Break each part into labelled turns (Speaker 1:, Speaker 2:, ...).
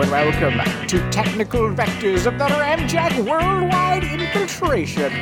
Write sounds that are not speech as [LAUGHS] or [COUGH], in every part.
Speaker 1: Hello and welcome to Technical Vectors of the Ramjack Worldwide Infiltration.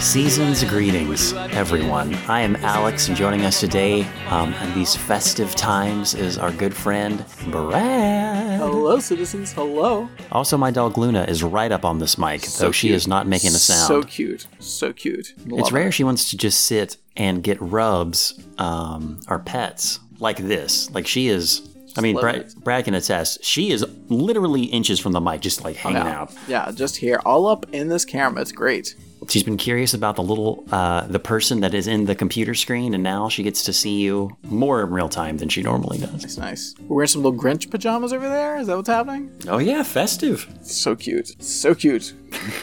Speaker 2: Season's greetings, everyone. I am Alex, and joining us today um, in these festive times is our good friend Brad.
Speaker 1: Hello, citizens. Hello.
Speaker 2: Also, my dog Luna is right up on this mic, though she
Speaker 1: cute.
Speaker 2: is not making a sound.
Speaker 1: So cute. So cute. Love
Speaker 2: it's rare
Speaker 1: it.
Speaker 2: she wants to just sit and get rubs um, our pets like this. Like she is. I mean, Brad. Brad can attest. She is literally inches from the mic, just like hanging
Speaker 1: Yeah.
Speaker 2: out.
Speaker 1: yeah, just here, all up in this camera. It's great.
Speaker 2: She's been curious about the little, uh, the person that is in the computer screen, and now she gets to see you more in real time than she normally does.
Speaker 1: It's nice. We're wearing some little Grinch pajamas over there. Is that what's happening?
Speaker 2: Oh yeah, festive.
Speaker 1: So cute. So cute. [LAUGHS]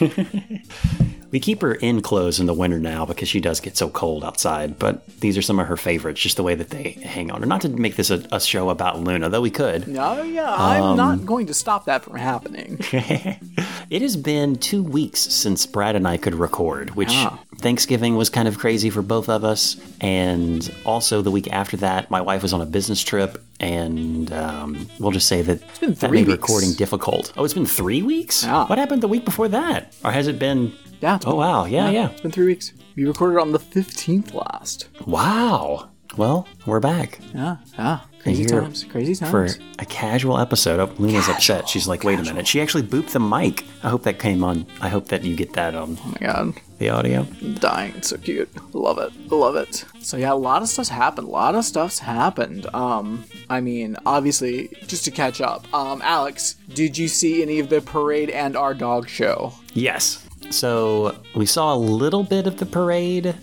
Speaker 2: We keep her in clothes in the winter now because she does get so cold outside. But these are some of her favorites, just the way that they hang on her. Not to make this a, a show about Luna, though we could.
Speaker 1: No, yeah, I'm
Speaker 2: Um,
Speaker 1: not going to stop that from happening. [LAUGHS]
Speaker 2: It has been two weeks since Brad and I could record, which
Speaker 1: Yeah.
Speaker 2: Thanksgiving was kind of crazy for both of us. And also the week after that, my wife was on a business trip, and um, we'll just say that
Speaker 1: been
Speaker 2: that
Speaker 1: three
Speaker 2: made
Speaker 1: weeks.
Speaker 2: recording difficult. Oh, it's been three weeks? What happened the week before that? Or has it been.
Speaker 1: Yeah.
Speaker 2: Oh, wow. Yeah, yeah.
Speaker 1: It's been three weeks. We recorded on the 15th last.
Speaker 2: Wow. Well, we're back.
Speaker 1: Yeah, yeah. Crazy
Speaker 2: Here
Speaker 1: times. Crazy times.
Speaker 2: for a casual episode. Oh, Luna's upset. She's like, wait a minute. She actually booped the mic. I hope that came on. I hope that you get that on
Speaker 1: oh my god.
Speaker 2: the audio.
Speaker 1: Dying. It's so cute. Love it. Love it. So yeah, a lot of stuff's happened. A lot of stuff's happened. Um, I mean, obviously, just to catch up. Um, Alex, did you see any of the parade and our dog show?
Speaker 2: Yes. So we saw a little bit of the parade.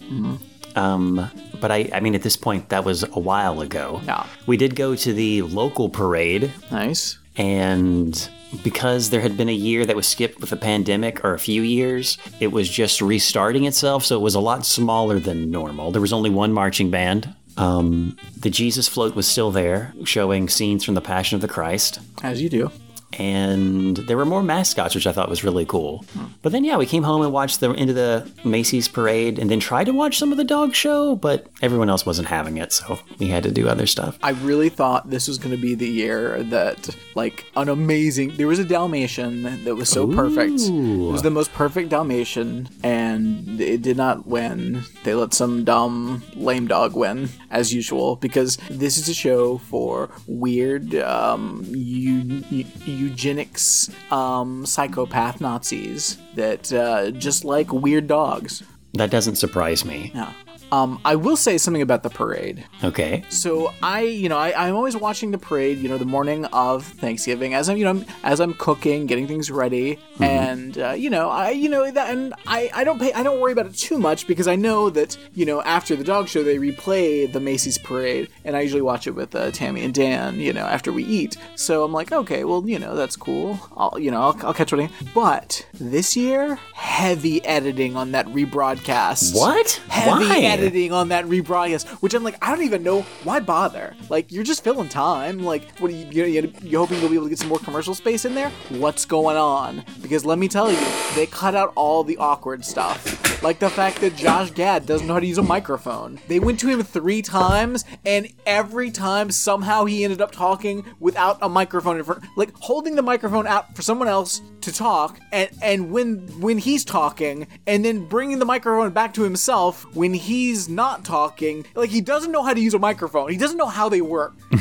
Speaker 2: Um, but I, I mean, at this point, that was a while ago.
Speaker 1: Yeah.
Speaker 2: We did go to the local parade,
Speaker 1: Nice.
Speaker 2: and because there had been a year that was skipped with the pandemic, or a few years, it was just restarting itself. So it was a lot smaller than normal. There was only one marching band. Um, the Jesus float was still there, showing scenes from the Passion of the Christ.
Speaker 1: As you do.
Speaker 2: And there were more mascots, which I thought was really cool. But then, yeah, we came home and watched the end of the Macy's parade, and then tried to watch some of the dog show, but everyone else wasn't having it, so we had to do other stuff.
Speaker 1: I really thought this was going to be the year that, like, an amazing. There was a Dalmatian that was so perfect. It was the most perfect Dalmatian, and it did not win. They let some dumb, lame dog win, as usual, because this is a show for weird, um, eu- eu- eugenics, um, psychopath Nazis that uh, just like weird dogs.
Speaker 2: That doesn't surprise me.
Speaker 1: Yeah. Um, I will say something about the parade.
Speaker 2: Okay.
Speaker 1: So I, you know, I, I'm always watching the parade, you know, the morning of Thanksgiving as I'm, you know, as I'm cooking, getting things ready, and uh, you know, I, you know, that, and I, I don't pay, I don't worry about it too much because I know that, you know, after the dog show they replay the Macy's parade, and I usually watch it with uh, Tammy and Dan, you know, after we eat. So I'm like, okay, well, you know, that's cool. I'll, you know, I'll, I'll catch what I. But this year, heavy editing on that rebroadcast.
Speaker 2: What?
Speaker 1: Heavy
Speaker 2: Why?
Speaker 1: editing on that rebroadcast, which I'm like, I don't even know why bother. Like, you're just filling time. Like, what are you, you, you, you hoping you'll be able to get some more commercial space in there? What's going on? Because let me tell you, they cut out all the awkward stuff. Like the fact that Josh Gad doesn't know how to use a microphone. They went to him three times, and every time somehow he ended up talking without a microphone in front, like holding the microphone out for someone else to talk, and and when when he's talking, and then bringing the microphone back to himself when he's not talking. Like he doesn't know how to use a microphone. He doesn't know how they work. [LAUGHS]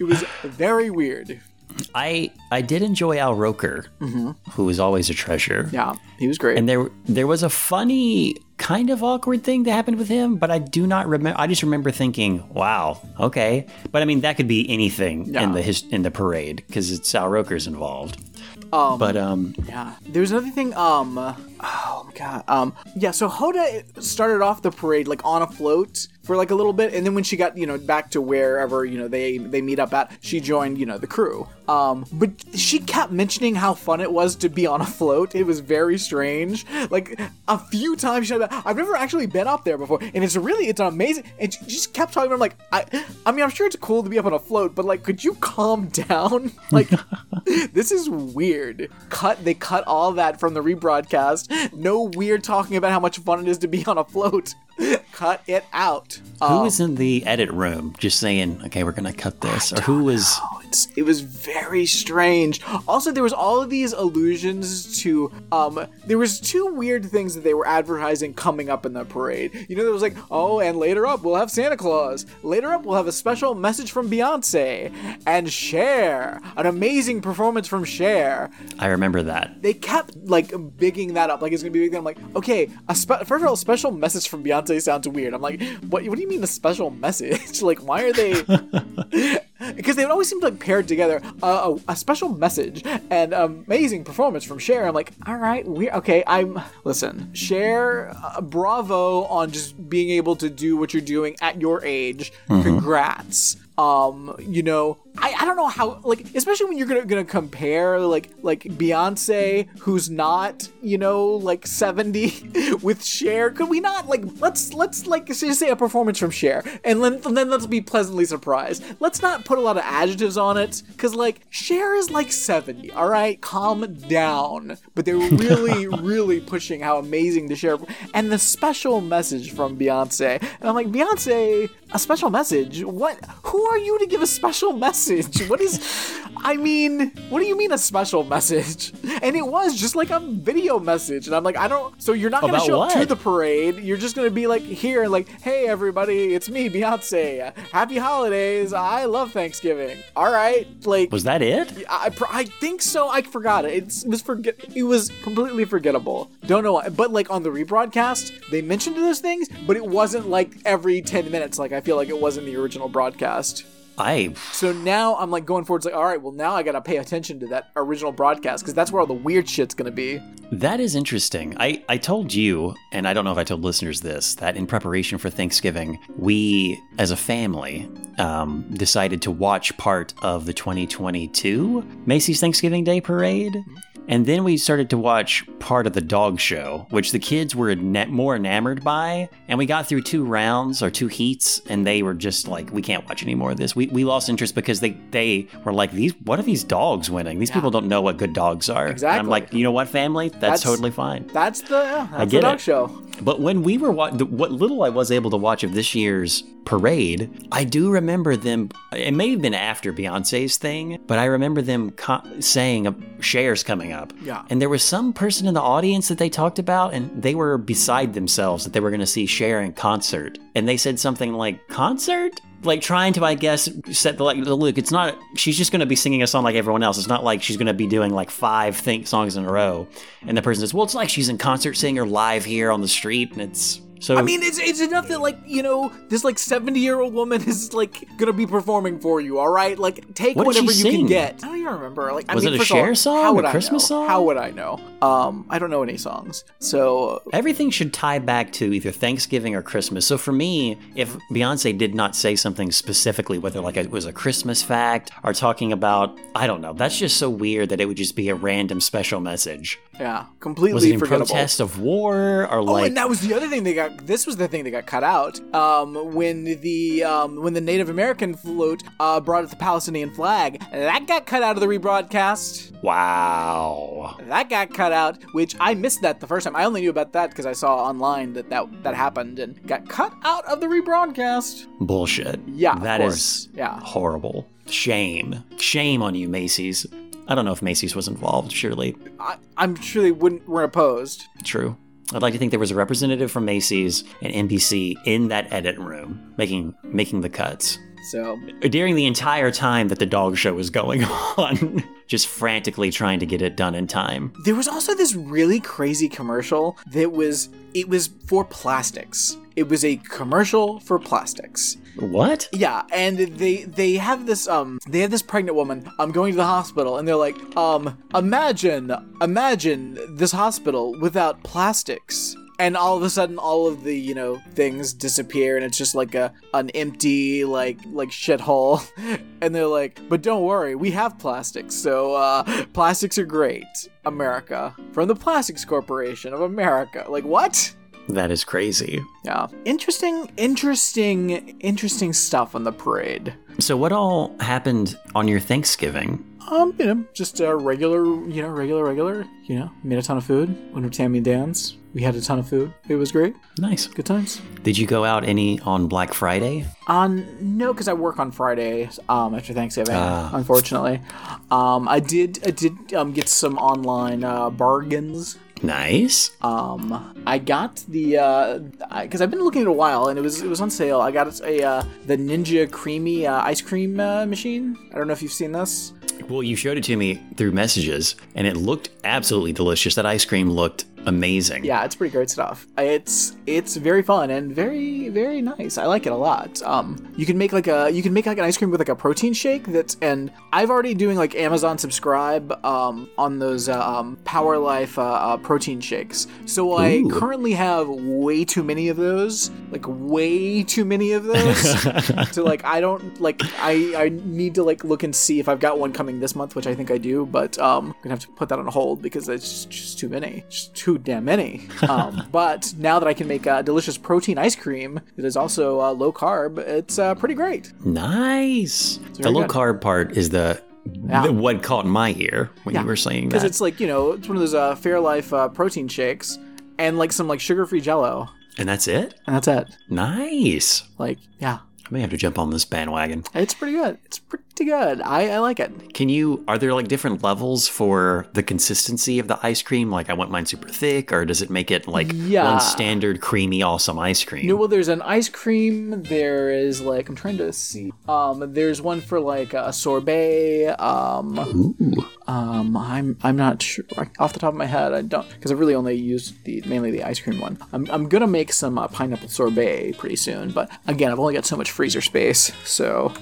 Speaker 1: it was very weird.
Speaker 2: I I did enjoy Al Roker, who was always a treasure.
Speaker 1: Mm-hmm. Yeah, he was great.
Speaker 2: And there there was a funny kind of awkward thing that happened with him, but I do not remember. I just remember thinking, "Wow, okay." But I mean, that could be anything
Speaker 1: Yeah.
Speaker 2: in the his, in the parade because it's Al Roker's involved.
Speaker 1: Um,
Speaker 2: But um,
Speaker 1: Yeah. There's another thing, um oh my god. Um yeah, so Hoda started off the parade like on a float for like a little bit, and then when she got, you know, back to wherever, you know, they they meet up at, she joined, you know, the crew. Um, but she kept mentioning how fun it was to be on a float. It was very strange. Like a few times she I've never actually been up there before, and it's really it's amazing. And she just kept talking. I'm like, I, I mean, I'm sure it's cool to be up on a float, but like, could you calm [LAUGHS] down? Like, [LAUGHS] this is weird. Cut. They cut all that from the rebroadcast. No weird talking about how much fun it is to be on a float. Cut it out.
Speaker 2: who
Speaker 1: Um,
Speaker 2: was in the edit room just saying, "Okay, we're gonna cut this," or who was?
Speaker 1: It was very strange. Also, there was all of these allusions to um there was two weird things that they were advertising coming up in the parade. You know, there was like, oh, and later up we'll have Santa Claus. Later up we'll have a special message from Beyonce and Cher. An amazing performance from Cher.
Speaker 2: I remember that.
Speaker 1: They kept like bigging that up, like it's gonna be big. I'm like, okay, a spe- first of all, a special message from Beyonce sounds weird. I'm like, what? What do you mean a special message? [LAUGHS] like, why are they? [LAUGHS] because they would always seem like paired together. Uh, a, a special message and amazing performance from Cher. I'm like, all right, we're okay. I'm listen, Cher, uh, bravo on just being able to do what you're doing at your age. Congrats. Um, you know, I, I don't know how like especially when you're gonna gonna compare like like Beyonce who's not you know like 70 [LAUGHS] with Cher could we not like let's let's like say a performance from Cher and then and then let's be pleasantly surprised let's not put a lot of adjectives on it because like Cher is like 70 all right? Calm down. But they were really [LAUGHS] really pushing how amazing the Cher and the special message from Beyonce. And I'm like Beyonce a special message what who are you to give a special message what is i mean what do you mean a special message and it was just like a video message and i'm like i don't so you're not gonna
Speaker 2: About
Speaker 1: show up to the parade you're just gonna be like here like hey everybody it's me beyonce happy holidays i love thanksgiving all right like
Speaker 2: Was that it?
Speaker 1: I, I think so. I forgot it. It's, it was forget. It was completely forgettable. Don't know why. But like on the rebroadcast, they mentioned those things, but it wasn't like every ten minutes. Like I feel like it wasn't the original broadcast.
Speaker 2: I
Speaker 1: So now I'm like going forward. It's like, all right, well now I gotta pay attention to that original broadcast because that's where all the weird shit's gonna be.
Speaker 2: That is interesting. I, I told you, and I don't know if I told listeners this, that in preparation for Thanksgiving, we, as a family, um, decided to watch part of the 2022 Macy's Thanksgiving Day Parade. And then we started to watch part of the dog show, which the kids were more enamored by. And we got through two rounds or two heats, and they were just like, we can't watch any more of this. We, we lost interest because they, they were like, these what are these dogs winning? These people don't know what good dogs are. And
Speaker 1: Exactly.
Speaker 2: I'm like, you know what, family? That's,
Speaker 1: That's-
Speaker 2: totally fine.
Speaker 1: That's the yeah, that's
Speaker 2: get
Speaker 1: the dog
Speaker 2: it.
Speaker 1: show.
Speaker 2: But when we were wa- the, what little I was able to watch of this year's parade, I do remember them. It may have been after Beyonce's thing, but I remember them co- saying uh, "Cher's coming up."
Speaker 1: Yeah.
Speaker 2: And there was some person in the audience that they talked about, and they were beside themselves that they were going to see Cher in concert, and they said something like "concert." Like trying to, I guess, set the like the look. It's not. She's just going to be singing a song like everyone else. It's not like she's going to be doing like five think songs in a row. And the person says, "Well, it's like she's in concert, seeing her live here on the street." And it's so.
Speaker 1: I mean, it's it's enough that like you know this like seventy year old woman [LAUGHS] is like gonna be performing for you. All right, like take
Speaker 2: What
Speaker 1: whatever you can get. I don't even remember. Like, I
Speaker 2: Was
Speaker 1: mean,
Speaker 2: it a
Speaker 1: of all,
Speaker 2: song,
Speaker 1: How
Speaker 2: a
Speaker 1: would I
Speaker 2: Christmas
Speaker 1: know?
Speaker 2: song?
Speaker 1: How would I know? Um, I don't know any songs. So
Speaker 2: Everything should tie back to either Thanksgiving or Christmas. So for me, if Beyonce did not say something specifically, whether like it was a Christmas fact or talking about, I don't know, that's just so weird that it would just be a random special message.
Speaker 1: yeah, completely.
Speaker 2: Was it in protest of war or
Speaker 1: Oh,
Speaker 2: like?
Speaker 1: and that was the other thing they got. This was the thing that got cut out. Um, when the um, when the Native American float uh, brought up the Palestinian flag, that got cut out of the rebroadcast.
Speaker 2: wow.
Speaker 1: That got cut out, which I missed that the first time. I only knew about that because I saw online that, that that happened and got cut out of the rebroadcast.
Speaker 2: Bullshit.
Speaker 1: Yeah,
Speaker 2: that is
Speaker 1: Yeah.
Speaker 2: horrible. Shame. Shame on you, Macy's. I don't know if Macy's was involved, surely.
Speaker 1: I, I'm sure they wouldn't weren't opposed.
Speaker 2: True. I'd like to think there was a representative from Macy's and NBC in that edit room making making the cuts
Speaker 1: So
Speaker 2: during the entire time that the dog show was going [LAUGHS] on, just frantically trying to get it done in time.
Speaker 1: there was also this really crazy commercial that was it was for plastics. It was a commercial for plastics.
Speaker 2: What?
Speaker 1: Yeah, and they they have this um they have this pregnant woman um going to the hospital and they're like um imagine imagine this hospital without plastics. And all of a sudden all of the, you know, things disappear and it's just like a an empty like like shithole. [LAUGHS] And they're like, "But don't worry, we have plastics. So uh plastics are great. America. From the Plastics Corporation of America." Like, what?
Speaker 2: That is crazy.
Speaker 1: Yeah. Interesting, interesting, interesting stuff on the parade.
Speaker 2: So, what all happened on your Thanksgiving?
Speaker 1: Um, you know, just a regular, you know, regular, regular. You know, made a ton of food. Went to Tammy and Dan's. We had a ton of food. It was great.
Speaker 2: Nice.
Speaker 1: Good times.
Speaker 2: Did you go out any on Black Friday?
Speaker 1: On no, because I work on Fridays um, after Thanksgiving.
Speaker 2: Ah.
Speaker 1: Unfortunately, um, I did I did um, get some online uh, bargains.
Speaker 2: Nice.
Speaker 1: Um, I got the uh, because I've been looking at it a while and it was it was on sale. I got a uh, the Ninja Creami uh, ice cream uh, machine. I don't know if you've seen this.
Speaker 2: Well, you showed it to me through messages, and it looked absolutely delicious. That ice cream looked amazing.
Speaker 1: Yeah, it's pretty great stuff. It's it's very fun and very very nice. I like it a lot. Um, you can make like a you can make like an ice cream with like a protein shake that's and I've already doing like Amazon subscribe um on those uh, um Power Life uh, uh, protein shakes. So I
Speaker 2: Ooh.
Speaker 1: currently have way too many of those, like way too many of those. [LAUGHS] to like I don't like I I need to like look and see if I've got one coming this month, which I think I do, but um I'm gonna have to put that on hold because it's just, just too many, just too damn many. [LAUGHS] Um, but now that I can make a delicious protein ice cream that is also uh, low carb, it's uh, pretty great.
Speaker 2: Nice. The low
Speaker 1: good.
Speaker 2: carb part is the,
Speaker 1: Yeah.
Speaker 2: what caught my ear when
Speaker 1: Yeah,
Speaker 2: you were saying that Because
Speaker 1: it's like you know it's one of those uh, Fairlife uh, protein shakes and like some like sugar-free Jello,
Speaker 2: and that's it.
Speaker 1: and that's it.
Speaker 2: Nice.
Speaker 1: Like yeah,
Speaker 2: I may have to jump on this bandwagon.
Speaker 1: it's pretty good. It's pretty good. I, I like it.
Speaker 2: Can you? Are there like different levels for the consistency of the ice cream? Like, I want mine super thick, or does it make it like
Speaker 1: Yeah.
Speaker 2: one standard creamy awesome ice cream?
Speaker 1: No, well, there's an ice cream. There is like I'm trying to see. Um, there's one for like a sorbet. Um, um, I'm I'm not sure off the top of my head. I don't because I really only used the mainly the ice cream one. I'm, I'm gonna make some uh, pineapple sorbet pretty soon, but again, I've only got so much freezer space, so.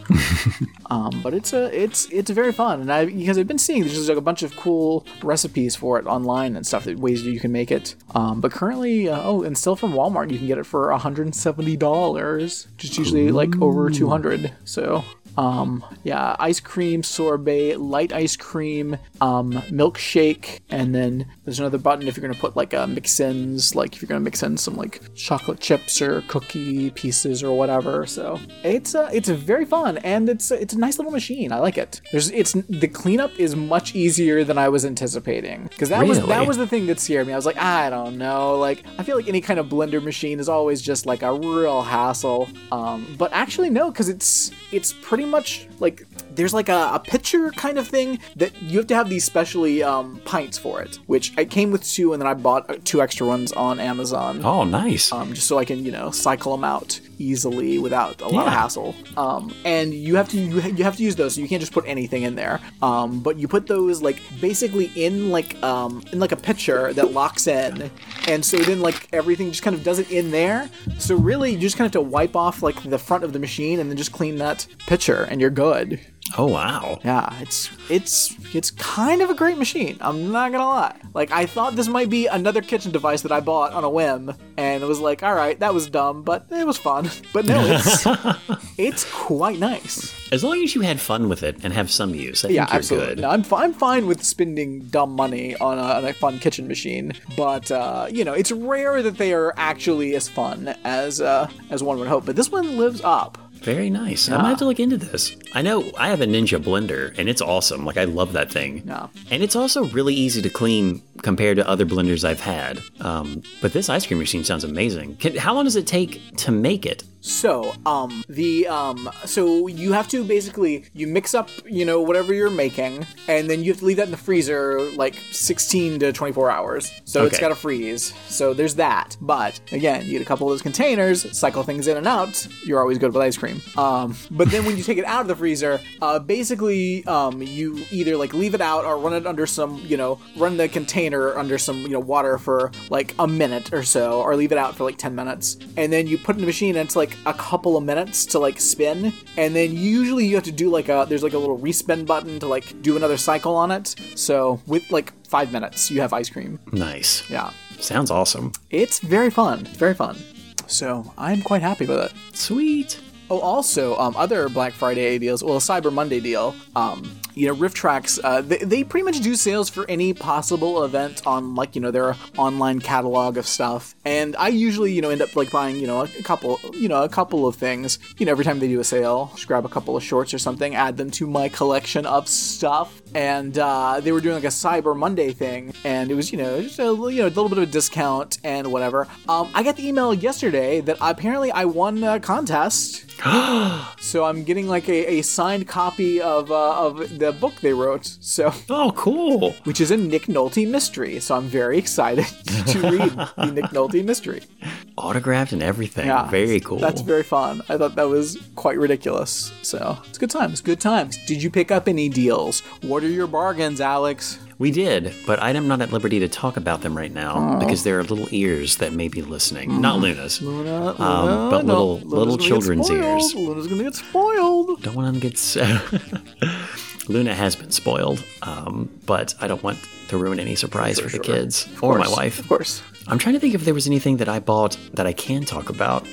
Speaker 1: [LAUGHS] um, but it's a it's it's very fun, and I because I've been seeing there's just like a bunch of cool recipes for it online and stuff that ways you can make it. Um, but currently, uh, oh, and still from Walmart, you can get it for 170 dollars, is usually like over 200. So. Um, yeah, ice cream, sorbet, light ice cream, um, milkshake, and then there's another button if you're gonna put like a mix-ins, like if you're gonna mix in some like chocolate chips or cookie pieces or whatever. So it's uh, it's very fun and it's it's a nice little machine. I like it. There's it's the cleanup is much easier than I was anticipating because that was that was the thing that scared me. I was like, I don't know, like I feel like any kind of blender machine is always just like a real hassle. Um, but actually no, because it's it's pretty much like there's like a, a pitcher kind of thing that you have to have these specially um, pints for it, which I came with two and then I bought uh, two extra ones on Amazon
Speaker 2: oh, nice.
Speaker 1: um, just so I can you know cycle them out easily without a lot of hassle. Um, and you have to you, ha- you have to use those, so you can't just put anything in there. Um, but you put those like basically in like um, in like a pitcher that locks in, and so then like everything just kind of does it in there. So really, you just kind of have to wipe off like the front of the machine and then just clean that pitcher, and you're good.
Speaker 2: Oh, wow.
Speaker 1: Yeah, it's it's it's kind of a great machine. I'm not gonna lie. Like I thought this might be another kitchen device that I bought on a whim, and it was like, all right, that was dumb, but it was fun. [LAUGHS] But no, it's [LAUGHS] it's quite nice.
Speaker 2: As long as you had fun with it and have some use, I think
Speaker 1: Yeah,
Speaker 2: you're
Speaker 1: absolutely.
Speaker 2: good.
Speaker 1: No, I'm I'm fine with spending dumb money on a, on a fun kitchen machine, but uh, you know, it's rare that they are actually as fun as uh, as one would hope. But this one lives up.
Speaker 2: Very nice. I might have to look into this. I know I have a Ninja blender, and it's awesome. Like I love that thing.
Speaker 1: Yeah.
Speaker 2: And it's also really easy to clean compared to other blenders I've had. Um, but this ice cream machine sounds amazing. Can, how long does it take to make it?
Speaker 1: So, um, the um, so you have to basically you mix up, you know, whatever you're making, and then you have to leave that in the freezer like 16 to 24 hours. So it's got to freeze. So there's that. But again, you get a couple of those containers, cycle things in and out. You're always good with ice cream. Um, but then when you take it out of the freezer, uh, basically, um, you either like leave it out or run it under some, you know, run the container under some, you know, water for like a minute or so, or leave it out for like 10 minutes, and then you put in the machine and it's like a couple of minutes to like spin, and then usually you have to do like a there's like a little respin button to like do another cycle on it. So with like five minutes, you have ice cream.
Speaker 2: Nice.
Speaker 1: Yeah,
Speaker 2: Sounds awesome.
Speaker 1: it's very fun. It's very fun. So I'm quite happy with it.
Speaker 2: Sweet.
Speaker 1: Oh, also, um, other Black Friday deals. Well, Cyber Monday deal. Um, you know, RiffTrax, uh, they, they pretty much do sales for any possible event on like, you know, their online catalog of stuff. And I usually, you know, end up like buying, you know, a, couple, you know, a couple of things, you know, every time they do a sale, just grab a couple of shorts or something, add them to my collection of stuff. And uh, they were doing like a Cyber Monday thing, and it was, you know, just a you know a little bit of a discount and whatever. Um, I got the email yesterday that apparently I won a contest. [GASPS] so I'm getting like a, a signed copy of uh, of the book they wrote. So
Speaker 2: oh, cool!
Speaker 1: Which is a Nick Nolte mystery. So I'm very excited [LAUGHS] to read the Nick Nolte mystery.
Speaker 2: Autographed and everything. Yeah, very cool.
Speaker 1: That's very fun. I thought that was quite ridiculous. So it's good times. Good times. Did you pick up any deals? What are your bargains, Alex?
Speaker 2: We did, but I'm not at liberty to talk about them right now because there are little ears that may be listening. Mm. Not Luna's,
Speaker 1: Luna, Luna
Speaker 2: um, but little
Speaker 1: no,
Speaker 2: little children's ears.
Speaker 1: Luna's gonna get spoiled.
Speaker 2: Don't want them to get. So- [LAUGHS] Luna has been spoiled, um, but I don't want to ruin any surprise for, for the sure. kids or my wife.
Speaker 1: Of course.
Speaker 2: I'm trying to think if there was anything that I bought that I can talk about.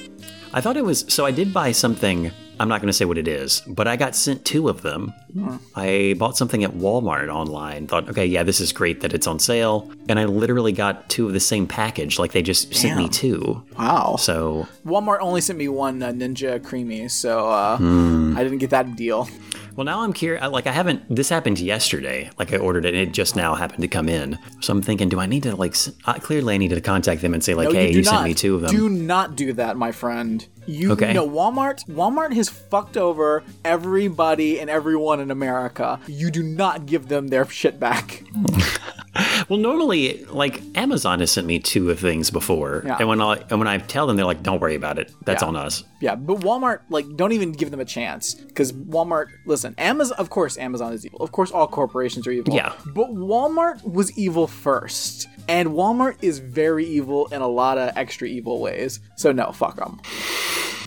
Speaker 2: I thought it was so I did buy something I'm not going to say what it is, but I got sent two of them. Hmm. I bought something at Walmart online. Thought, okay, yeah, this is great that it's on sale, and I literally got two of the same package. Like they just Damn. sent me two.
Speaker 1: Wow.
Speaker 2: So
Speaker 1: Walmart only sent me one uh, Ninja Creami, so uh, hmm. I didn't get that deal.
Speaker 2: Well, now I'm curious. Like I haven't. This happened yesterday. Like I ordered it, and it just now happened to come in. So I'm thinking, do I need to like? Uh, clearly, I needed to contact them and say like, no, hey, you, you sent me two of them.
Speaker 1: Do not do that, my friend. You okay. know, Walmart. Walmart has fucked over everybody and everyone in America. You do not give them their shit back. [LAUGHS] [LAUGHS]
Speaker 2: well, normally, like Amazon has sent me two of things before, yeah. and when I and when I tell them, they're like, "Don't worry about it. That's
Speaker 1: yeah.
Speaker 2: on us."
Speaker 1: Yeah, but Walmart, like, don't even give them a chance because Walmart. Listen, Amazon. Of course, Amazon is evil. Of course, all corporations are evil.
Speaker 2: Yeah,
Speaker 1: but Walmart was evil first, and Walmart is very evil in a lot of extra evil ways. So no, fuck them.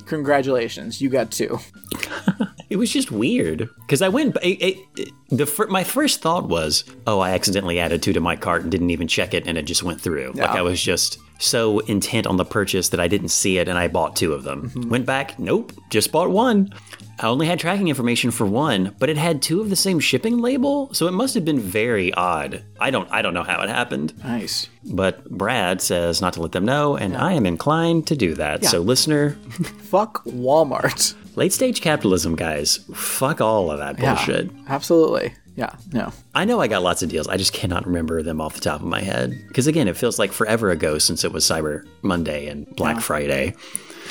Speaker 1: Congratulations, you got two. [LAUGHS]
Speaker 2: it was just weird because I went. It, it, it, the fir- my first thought was, oh, I accidentally added two to my cart and didn't even check it, and it just went through. Like I was just so intent on the purchase that I didn't see it, and I bought two of them. Mm-hmm. Went back, nope, just bought one. I only had tracking information for one, but it had two of the same shipping label, so it must have been very odd. I don't I don't know how it happened.
Speaker 1: Nice.
Speaker 2: But Brad says not to let them know, and yeah. I am inclined to do that. Yeah. So listener, [LAUGHS]
Speaker 1: fuck Walmart.
Speaker 2: Late stage capitalism, guys. Fuck all of that bullshit.
Speaker 1: Yeah, absolutely. Yeah, no.
Speaker 2: I know I got lots of deals. I just cannot remember them off the top of my head. Because again, it feels like forever ago since it was Cyber Monday and Black yeah. Friday.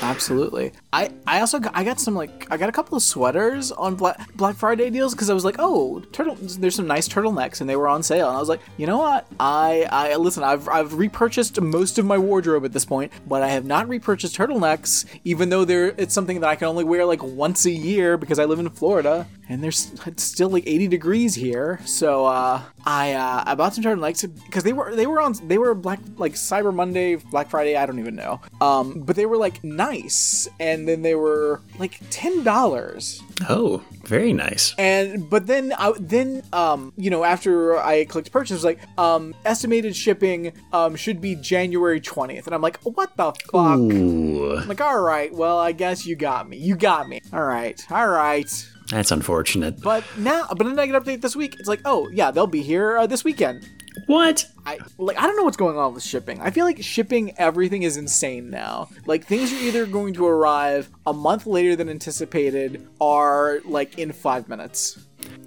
Speaker 1: Absolutely. I, I also got, I got some like I got a couple of sweaters on Black, Black Friday deals because I was like, oh, turtle. There's some nice turtlenecks and they were on sale, and I was like, you know what? I I listen. I've I've repurchased most of my wardrobe at this point, but I have not repurchased turtlenecks, even though they're it's something that I can only wear like once a year because I live in Florida and there's it's still like 80 degrees here. So uh, I uh, I bought some turtlenecks because they were they were on they were black like Cyber Monday, Black Friday. I don't even know. Um, but they were like nice, and then they were like ten dollars.
Speaker 2: Oh, very nice.
Speaker 1: And but then I then um you know after I clicked purchase, was like um estimated shipping um should be January 20th, and I'm like what the fuck?
Speaker 2: Ooh.
Speaker 1: I'm like all right, well I guess you got me. You got me. All right, all right.
Speaker 2: That's unfortunate.
Speaker 1: But now, but then I get update this week. It's like, oh yeah, they'll be here uh, this weekend.
Speaker 2: What?
Speaker 1: I like. I don't know what's going on with shipping. I feel like shipping everything is insane now. Like things are either going to arrive a month later than anticipated, or like in five minutes.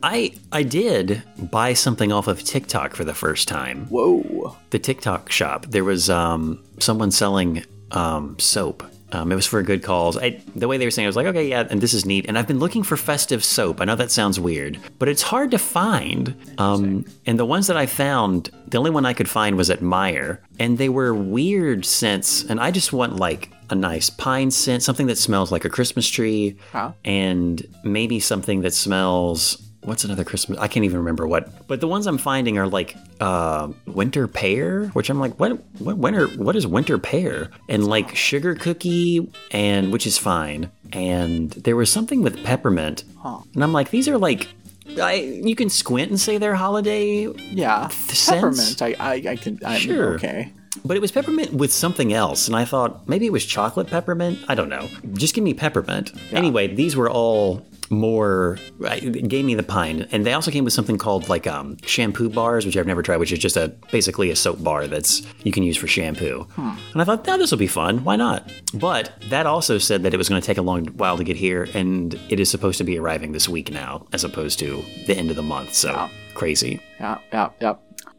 Speaker 2: I I did buy something off of TikTok for the first time.
Speaker 1: Whoa!
Speaker 2: The TikTok shop. There was um someone selling um soap um, it was for a good cause. I, the way they were saying, I was like, okay, yeah, and this is neat. And I've been looking for festive soap. I know that sounds weird, but it's hard to find. Um, and the ones that I found, the only one I could find was at Meijer, and they were weird scents. And I just want like a nice pine scent, something that smells like a Christmas tree,
Speaker 1: huh?
Speaker 2: and maybe something that smells what's another Christmas? I can't even remember what. But the ones I'm finding are like uh, winter pear, which I'm like, what? What winter? What is winter pear? And like sugar cookie, and which is fine. And there was something with peppermint,
Speaker 1: huh.
Speaker 2: and I'm like, these are like. I, you can squint and say they're holiday.
Speaker 1: Yeah, peppermint. I, I, I can. I'm sure. Okay.
Speaker 2: But it was peppermint with something else, and I thought maybe it was chocolate peppermint. I don't know. Just give me peppermint. Yeah. Anyway, these were all more. It gave me the pine, and they also came with something called like um, shampoo bars, which I've never tried, which is just a basically a soap bar that's you can use for shampoo. And I thought, now this will be fun. Why not? But that also said that it was going to take a long while to get here, and it is supposed to be arriving this week now, as opposed to the end of the month. So crazy.
Speaker 1: Yeah, yeah, yeah.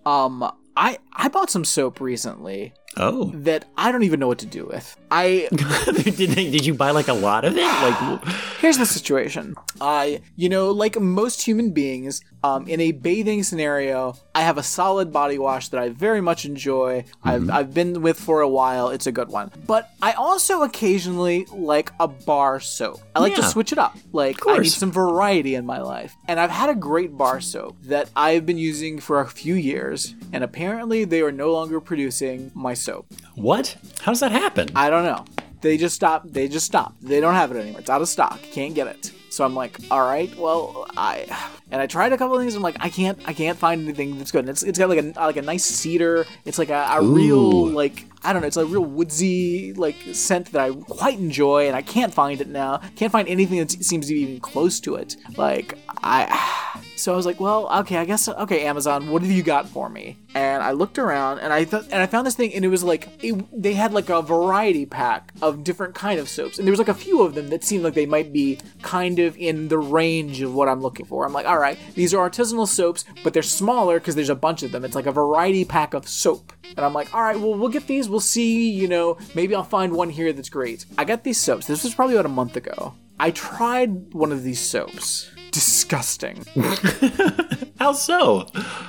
Speaker 1: Um, I I bought some soap recently
Speaker 2: Oh,
Speaker 1: that I don't even know what to do with. I [LAUGHS]
Speaker 2: did, did you buy like a lot of it? Like,
Speaker 1: here's the situation. I, you know, like most human beings, um, in a bathing scenario, I have a solid body wash that I very much enjoy. I've, I've been with for a while. It's a good one. But I also occasionally like a bar soap. I like to switch it up. Like I need some variety in my life. And I've had a great bar soap that I've been using for a few years. And apparently they are no longer producing my soap.
Speaker 2: what? How does that happen?
Speaker 1: I don't know. They just stopped. They just stopped. They don't have it anymore. It's out of stock. Can't get it. So I'm like, all right, well, I and I tried a couple of things. I'm like, I can't, I can't find anything that's good. And it's it's got like a like a nice cedar. It's like a, a real like I don't know. It's a real woodsy like scent that I quite enjoy, and I can't find it now. Can't find anything that seems to be even close to it. Like I. So I was like, well, okay, I guess okay, Amazon, what have you got for me? And I looked around and I thought and I found this thing and it was like it, they had like a variety pack of different kind of soaps and there was like a few of them that seemed like they might be kind of in the range of what I'm looking for. I'm like, all right, these are artisanal soaps, but they're smaller because there's a bunch of them. It's like a variety pack of soap. And I'm like, all right, well, we'll get these. We'll see. You know, maybe I'll find one here that's great. I got these soaps. This was probably about a month ago. I tried one of these soaps. Disgusting. [LAUGHS]
Speaker 2: How so?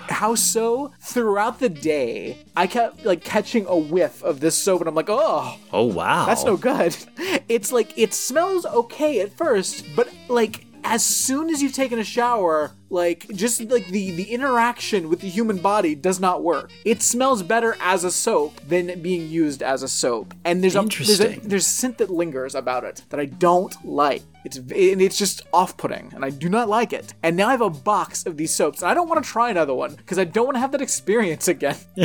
Speaker 1: How so? Throughout the day, I kept like catching a whiff of this soap, and I'm like, oh,
Speaker 2: Oh wow,
Speaker 1: that's no good. [LAUGHS] It's like it smells okay at first, but like as soon as you've taken a shower, like just like the the interaction with the human body does not work. It smells better as a soap than being used as a soap. And there's a there's a there's scent that lingers about it that I don't like. It's and it's just off-putting, and I do not like it. And now I have a box of these soaps, and I don't want to try another one because I don't want to have that experience again. [LAUGHS]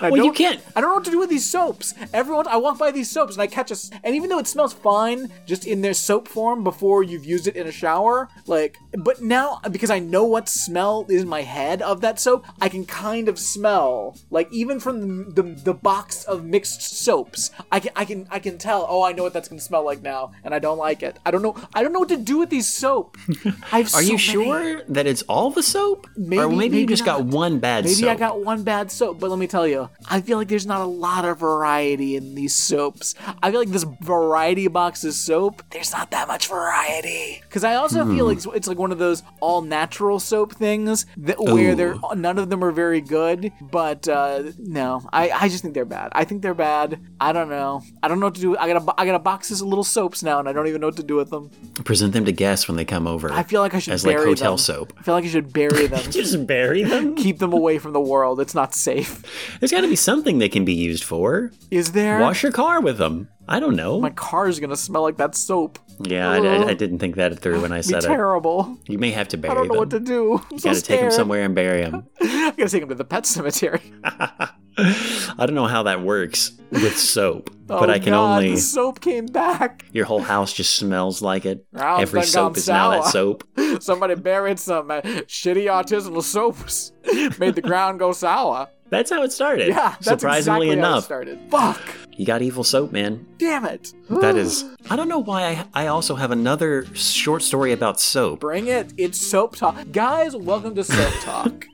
Speaker 1: well,
Speaker 2: you can't-
Speaker 1: I don't know what to do with these soaps. Everyone, I walk by these soaps and I catch a, and even though it smells fine just in their soap form before you've used it in a shower, like, but now because I know what smell is in my head of that soap, I can kind of smell, like, even from the, the, the box of mixed soaps, I can, I can, I can tell. Oh, I know what that's gonna smell like now, and I don't like it. I don't know. I don't know what to do with these soap. [LAUGHS]
Speaker 2: Are
Speaker 1: so
Speaker 2: you
Speaker 1: many.
Speaker 2: sure that it's all the soap?
Speaker 1: Maybe-
Speaker 2: or maybe, you
Speaker 1: maybe
Speaker 2: just got one bad
Speaker 1: Maybe
Speaker 2: soap.
Speaker 1: Maybe I got one bad soap, but let me tell you, I feel like there's not a lot of variety in these soaps. I feel like this variety box of soap, there's not that much variety. Because I also feel like it's, it's like one of those all natural soap things that where
Speaker 2: Ooh.
Speaker 1: they're none of them are very good. But uh, no, I, I just think they're bad. I think they're bad. I don't know. I don't know what to do. I got a I got a box of little soaps now, and I don't even know what to do with them.
Speaker 2: Present them to guests when they come over.
Speaker 1: I feel like I should
Speaker 2: as like
Speaker 1: bury
Speaker 2: hotel
Speaker 1: them.
Speaker 2: soap.
Speaker 1: I feel like I should bury [LAUGHS] them.
Speaker 2: Just bury them.
Speaker 1: Keep them away from the world. It's not safe.
Speaker 2: There's got to be something they can be used for.
Speaker 1: Is there?
Speaker 2: Wash your car with them. I don't know.
Speaker 1: my car is gonna smell like that soap.
Speaker 2: yeah, I, I- I didn't think that through when I said it.
Speaker 1: terrible.
Speaker 2: You may have to bury them.
Speaker 1: I don't know
Speaker 2: them.
Speaker 1: what to do. I'm
Speaker 2: you
Speaker 1: so
Speaker 2: got to take them somewhere and bury them. [LAUGHS]
Speaker 1: I gotta take them to the pet cemetery. [LAUGHS]
Speaker 2: I don't know how that works with soap, [LAUGHS]
Speaker 1: Oh,
Speaker 2: but I can
Speaker 1: God,
Speaker 2: only.
Speaker 1: The soap came back.
Speaker 2: Your whole house just smells like it. Every soap is now that soap. [LAUGHS]
Speaker 1: Somebody buried some uh, shitty artisanal soaps. [LAUGHS] Made the ground go sour.
Speaker 2: That's how it started.
Speaker 1: Yeah, that's
Speaker 2: Surprisingly
Speaker 1: exactly how it
Speaker 2: enough,
Speaker 1: started. Fuck.
Speaker 2: you got evil soap, man.
Speaker 1: Damn it.
Speaker 2: That is. [GASPS] I don't know why I, I also have another short story about soap.
Speaker 1: Bring it. It's soap talk. Guys, welcome to Soap Talk.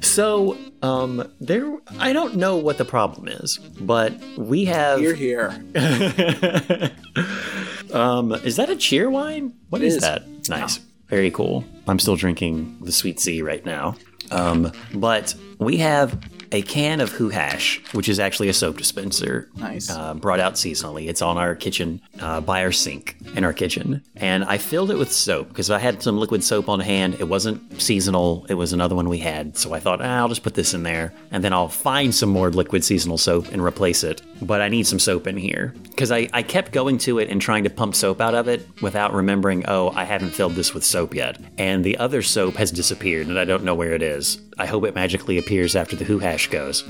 Speaker 2: So, um, there. I don't know what the problem is, but we have.
Speaker 1: You're here. [LAUGHS]
Speaker 2: um, is that a Cheerwine? What is,
Speaker 1: is.
Speaker 2: that? Nice. Very cool. I'm still drinking the sweet C right now. Um, but we have a can of Who Hash, which is actually a soap dispenser.
Speaker 1: Nice.
Speaker 2: Uh, brought out seasonally. It's on our kitchen, uh, by our sink in our kitchen. And I filled it with soap because I had some liquid soap on hand. It wasn't seasonal, it was another one we had. So I thought, ah, I'll just put this in there and then I'll find some more liquid seasonal soap and replace it. But I need some soap in here because I, I kept going to it and trying to pump soap out of it without remembering, oh, I haven't filled this with soap yet. And the other soap has disappeared and I don't know where it is. I hope it magically appears after the Who Hash goes.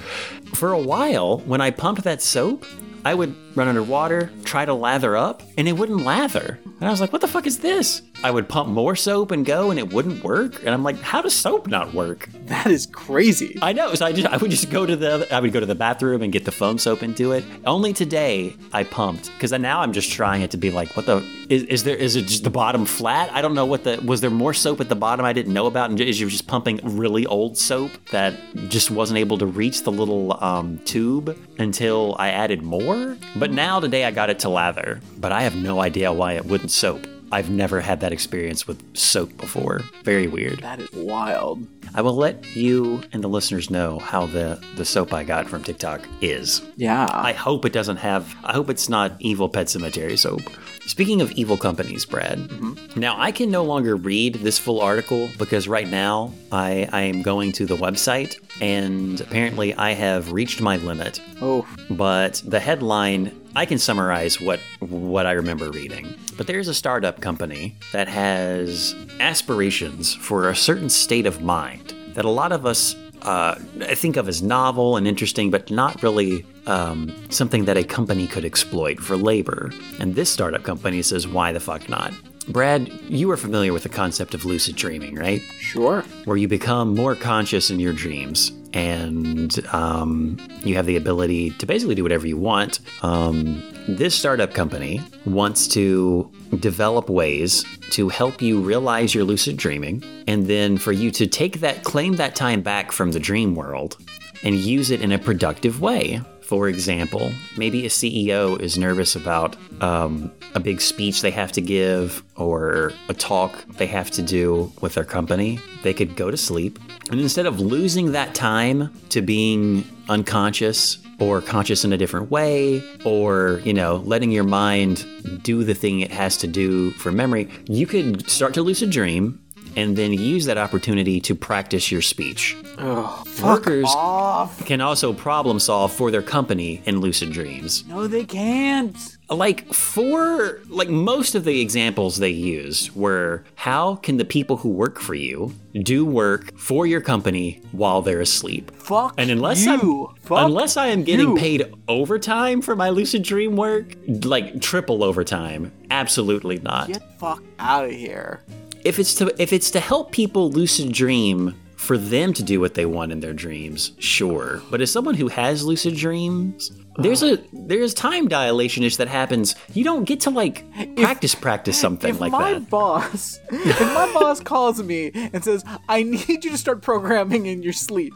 Speaker 2: For a while, when I pumped that soap, I would run underwater, try to lather up, and it wouldn't lather. And I was like, what the fuck is this? I would pump more soap and go, and it wouldn't work. And I'm like, how does soap not work?
Speaker 1: That is crazy.
Speaker 2: I know. So I just I would just go to the I would go to the bathroom and get the foam soap into it. Only today I pumped because now I'm just trying it to be like, what the is, is there? Is it just the bottom flat? I don't know what the was there more soap at the bottom I didn't know about, and is you just pumping really old soap that just wasn't able to reach the little um, tube until I added more. But now today I got it to lather, but I have no idea why it wouldn't soap. I've never had that experience with soap before. Very weird.
Speaker 1: That is wild.
Speaker 2: I will let you and the listeners know how the the soap I got from TikTok is.
Speaker 1: Yeah.
Speaker 2: I hope it doesn't have. I hope it's not evil pet cemetery soap. Speaking of evil companies, Brad. Mm-hmm. Now I can no longer read this full article because right now I I am going to the website and apparently I have reached my limit.
Speaker 1: oh,
Speaker 2: But the headline I can summarize what what I remember reading. But there's a startup company that has aspirations for a certain state of mind that a lot of us uh, I think of as novel and interesting, but not really um, something that a company could exploit for labor. And this startup company says, why the fuck not? Brad, you are familiar with the concept of lucid dreaming, right?
Speaker 1: sure.
Speaker 2: where you become more conscious in your dreams and um, you have the ability to basically do whatever you want. Um, this startup company wants to develop ways to help you realize your lucid dreaming and then for you to take that, claim that time back from the dream world and use it in a productive way. For example, maybe a CEO is nervous about um, a big speech they have to give or a talk they have to do with their company. They could go to sleep. And instead of losing that time to being unconscious or conscious in a different way or, you know, letting your mind do the thing it has to do for memory, you could start to lucid dream and then use that opportunity to practice your speech. Oh, Workers
Speaker 1: Off.
Speaker 2: can also problem solve for their company in lucid dreams.
Speaker 1: No, they can't.
Speaker 2: Like for like most of the examples they used were how can the people who work for you do work for your company while they're asleep?
Speaker 1: Fuck
Speaker 2: And unless
Speaker 1: you.
Speaker 2: I'm
Speaker 1: Fuck
Speaker 2: unless I am getting
Speaker 1: you.
Speaker 2: paid overtime for my lucid dream work, like triple overtime, absolutely not.
Speaker 1: Get fuck out of here.
Speaker 2: if it's to if it's to help people lucid dream for them to do what they want in their dreams, sure. But as someone who has lucid dreams, there's a there's time dilation-ish that happens. You don't get to like practice practice something
Speaker 1: if
Speaker 2: like
Speaker 1: my
Speaker 2: that.
Speaker 1: My boss, if my [LAUGHS] boss calls me and says, "I need you to start programming in your sleep,"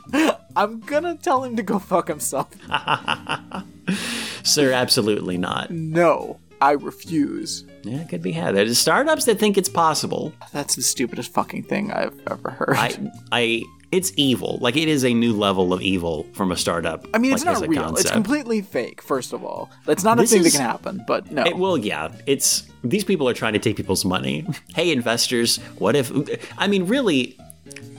Speaker 1: I'm gonna tell him to go fuck himself. [LAUGHS]
Speaker 2: Sir, absolutely not.
Speaker 1: No, I refuse.
Speaker 2: Yeah, it could be had. There's startups that think it's possible.
Speaker 1: That's the stupidest fucking thing I've ever heard.
Speaker 2: I I it's evil. Like it is a new level of evil from a startup.
Speaker 1: I mean, it's
Speaker 2: like,
Speaker 1: not
Speaker 2: a
Speaker 1: real. It's completely fake. First of all, that's not a thing
Speaker 2: is-
Speaker 1: that can happen. But no,
Speaker 2: It, well, yeah, it's these people are trying to take people's money. [LAUGHS] Hey, investors, what if? I mean, really,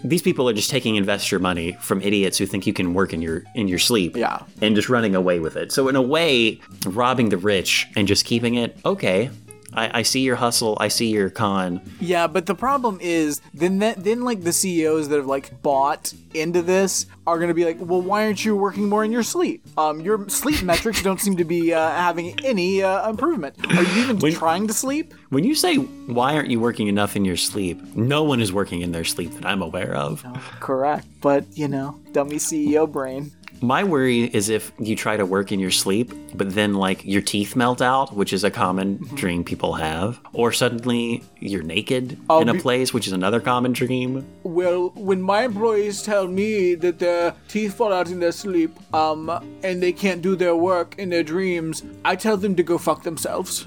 Speaker 2: these people are just taking investor money from idiots who think you can work in your in your sleep.
Speaker 1: Yeah.
Speaker 2: and just running away with it. So in a way, robbing the rich and just keeping it. Okay, I, I see your hustle. I see your con.
Speaker 1: Yeah, but the problem is then that then like the CEOs that have like bought into this are going to be like, "Well, why aren't you working more in your sleep? Um your sleep metrics don't seem to be uh, having any uh, improvement. Are you even trying to sleep?"
Speaker 2: When you say why aren't you working enough in your sleep, no one is working in their sleep that I'm aware of.
Speaker 1: Correct. But, you know, dummy CEO brain.
Speaker 2: My worry is if you try to work in your sleep, but then like your teeth melt out, which is a common dream people have, or suddenly you're naked
Speaker 1: Oh,
Speaker 2: in a
Speaker 1: be-
Speaker 2: place, which is another common dream.
Speaker 1: Well, when my employees tell me that their teeth fall out in their sleep, um, and they can't do their work in their dreams, I tell them to go fuck themselves.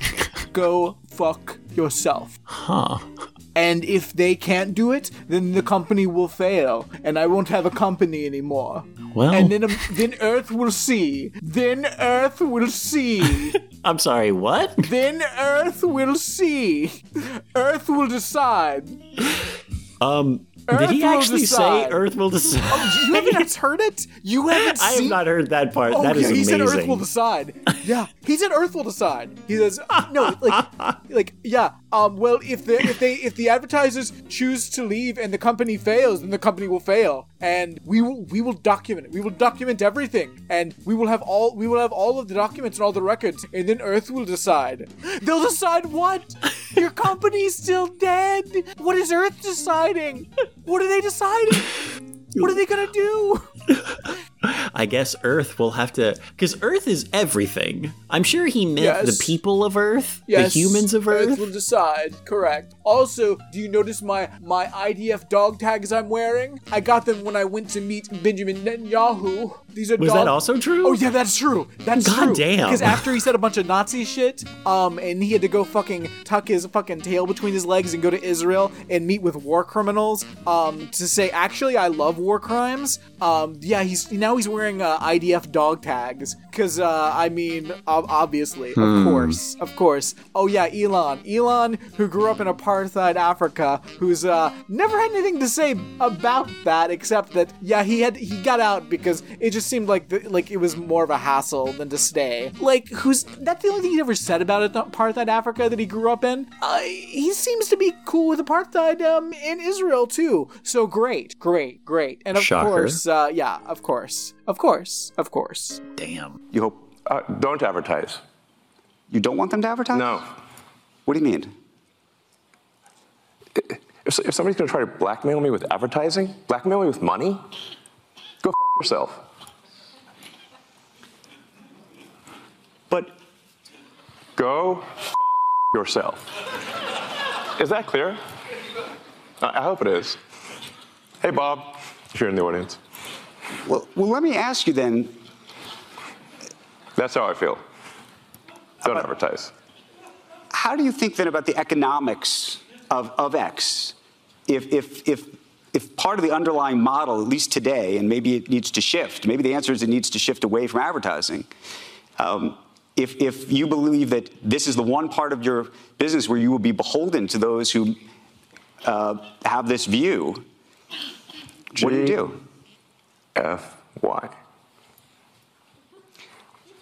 Speaker 1: [LAUGHS] go fuck yourself.
Speaker 2: Huh.
Speaker 1: And if they can't do it, then the company will fail, and I won't have a company anymore.
Speaker 2: Well,
Speaker 1: And then, um, then Earth will see. Then Earth will see. [LAUGHS]
Speaker 2: I'm sorry, what?
Speaker 1: then Earth will see. Earth will decide.
Speaker 2: Um,
Speaker 1: Earth
Speaker 2: Did he actually
Speaker 1: decide.
Speaker 2: say Earth will [LAUGHS] decide?
Speaker 1: Oh, you haven't heard it? You [LAUGHS] haven't
Speaker 2: I have not heard that part.
Speaker 1: Oh,
Speaker 2: that is
Speaker 1: yeah, he
Speaker 2: amazing.
Speaker 1: said Earth will decide. Yeah, he said Earth will decide. He says no, like, like yeah. Um, well, if the if they if the advertisers choose to leave and the company fails, then the company will fail, and we will we will document it. We will document everything, and we will have all we will have all of the documents and all the records, and then Earth will decide. [GASPS] They'll decide what? [LAUGHS] Your company's still dead. What is Earth deciding? What are they deciding? [LAUGHS] What are they gonna do? [LAUGHS]
Speaker 2: I guess Earth will have to, because Earth is everything. I'm sure he meant
Speaker 1: Yes.
Speaker 2: the people of Earth,
Speaker 1: Yes,
Speaker 2: the humans of Earth.
Speaker 1: will decide. Correct. Also, do you notice my my IDF dog tags I'm wearing? I got them when I went to meet Benjamin Netanyahu. These are
Speaker 2: Was
Speaker 1: dog-
Speaker 2: that also true?
Speaker 1: Oh yeah, that's true. That's
Speaker 2: God
Speaker 1: true.
Speaker 2: damn.
Speaker 1: Because after he said a bunch of Nazi shit, um, and he had to go fucking tuck his fucking tail between his legs and go to Israel and meet with war criminals, um, to say actually I love war crimes. Um, yeah, he's now he's wearing uh, IDF dog tags because uh, I mean ob- obviously, of course, of course. Oh yeah, Elon, Elon, who grew up in apartheid Africa, who's uh, never had anything to say about that except that yeah he had he got out because it just seemed like the, like it was more of a hassle than to stay. Like who's that's the only thing he ever said about it, apartheid Africa that he grew up in. Uh, he seems to be cool with apartheid um, in Israel too. So great, great, great, and of
Speaker 2: Shocker.
Speaker 1: course, uh, yeah, of course, of course, of course.
Speaker 2: Damn.
Speaker 3: You hope.
Speaker 4: Uh, don't advertise.
Speaker 3: You don't want them to advertise?
Speaker 4: No.
Speaker 3: What do you mean?
Speaker 4: If, if somebody's going to try to blackmail me with advertising, blackmail me with money, go f- yourself.
Speaker 3: But
Speaker 4: Go f- yourself. Is that clear? I I hope it is. Hey, Bob, if you're in the audience.
Speaker 3: well, well, let me ask you then.
Speaker 4: That's how I feel. Don't advertise.
Speaker 3: How do you think then about the economics of, of X? If, if, if, if part of the underlying model, at least today, and maybe it needs to shift, maybe the answer is it needs to shift away from advertising. Um, if, if you believe that this is the one part of your business where you will be beholden to those who uh, have this view, what do you do?
Speaker 4: F Y.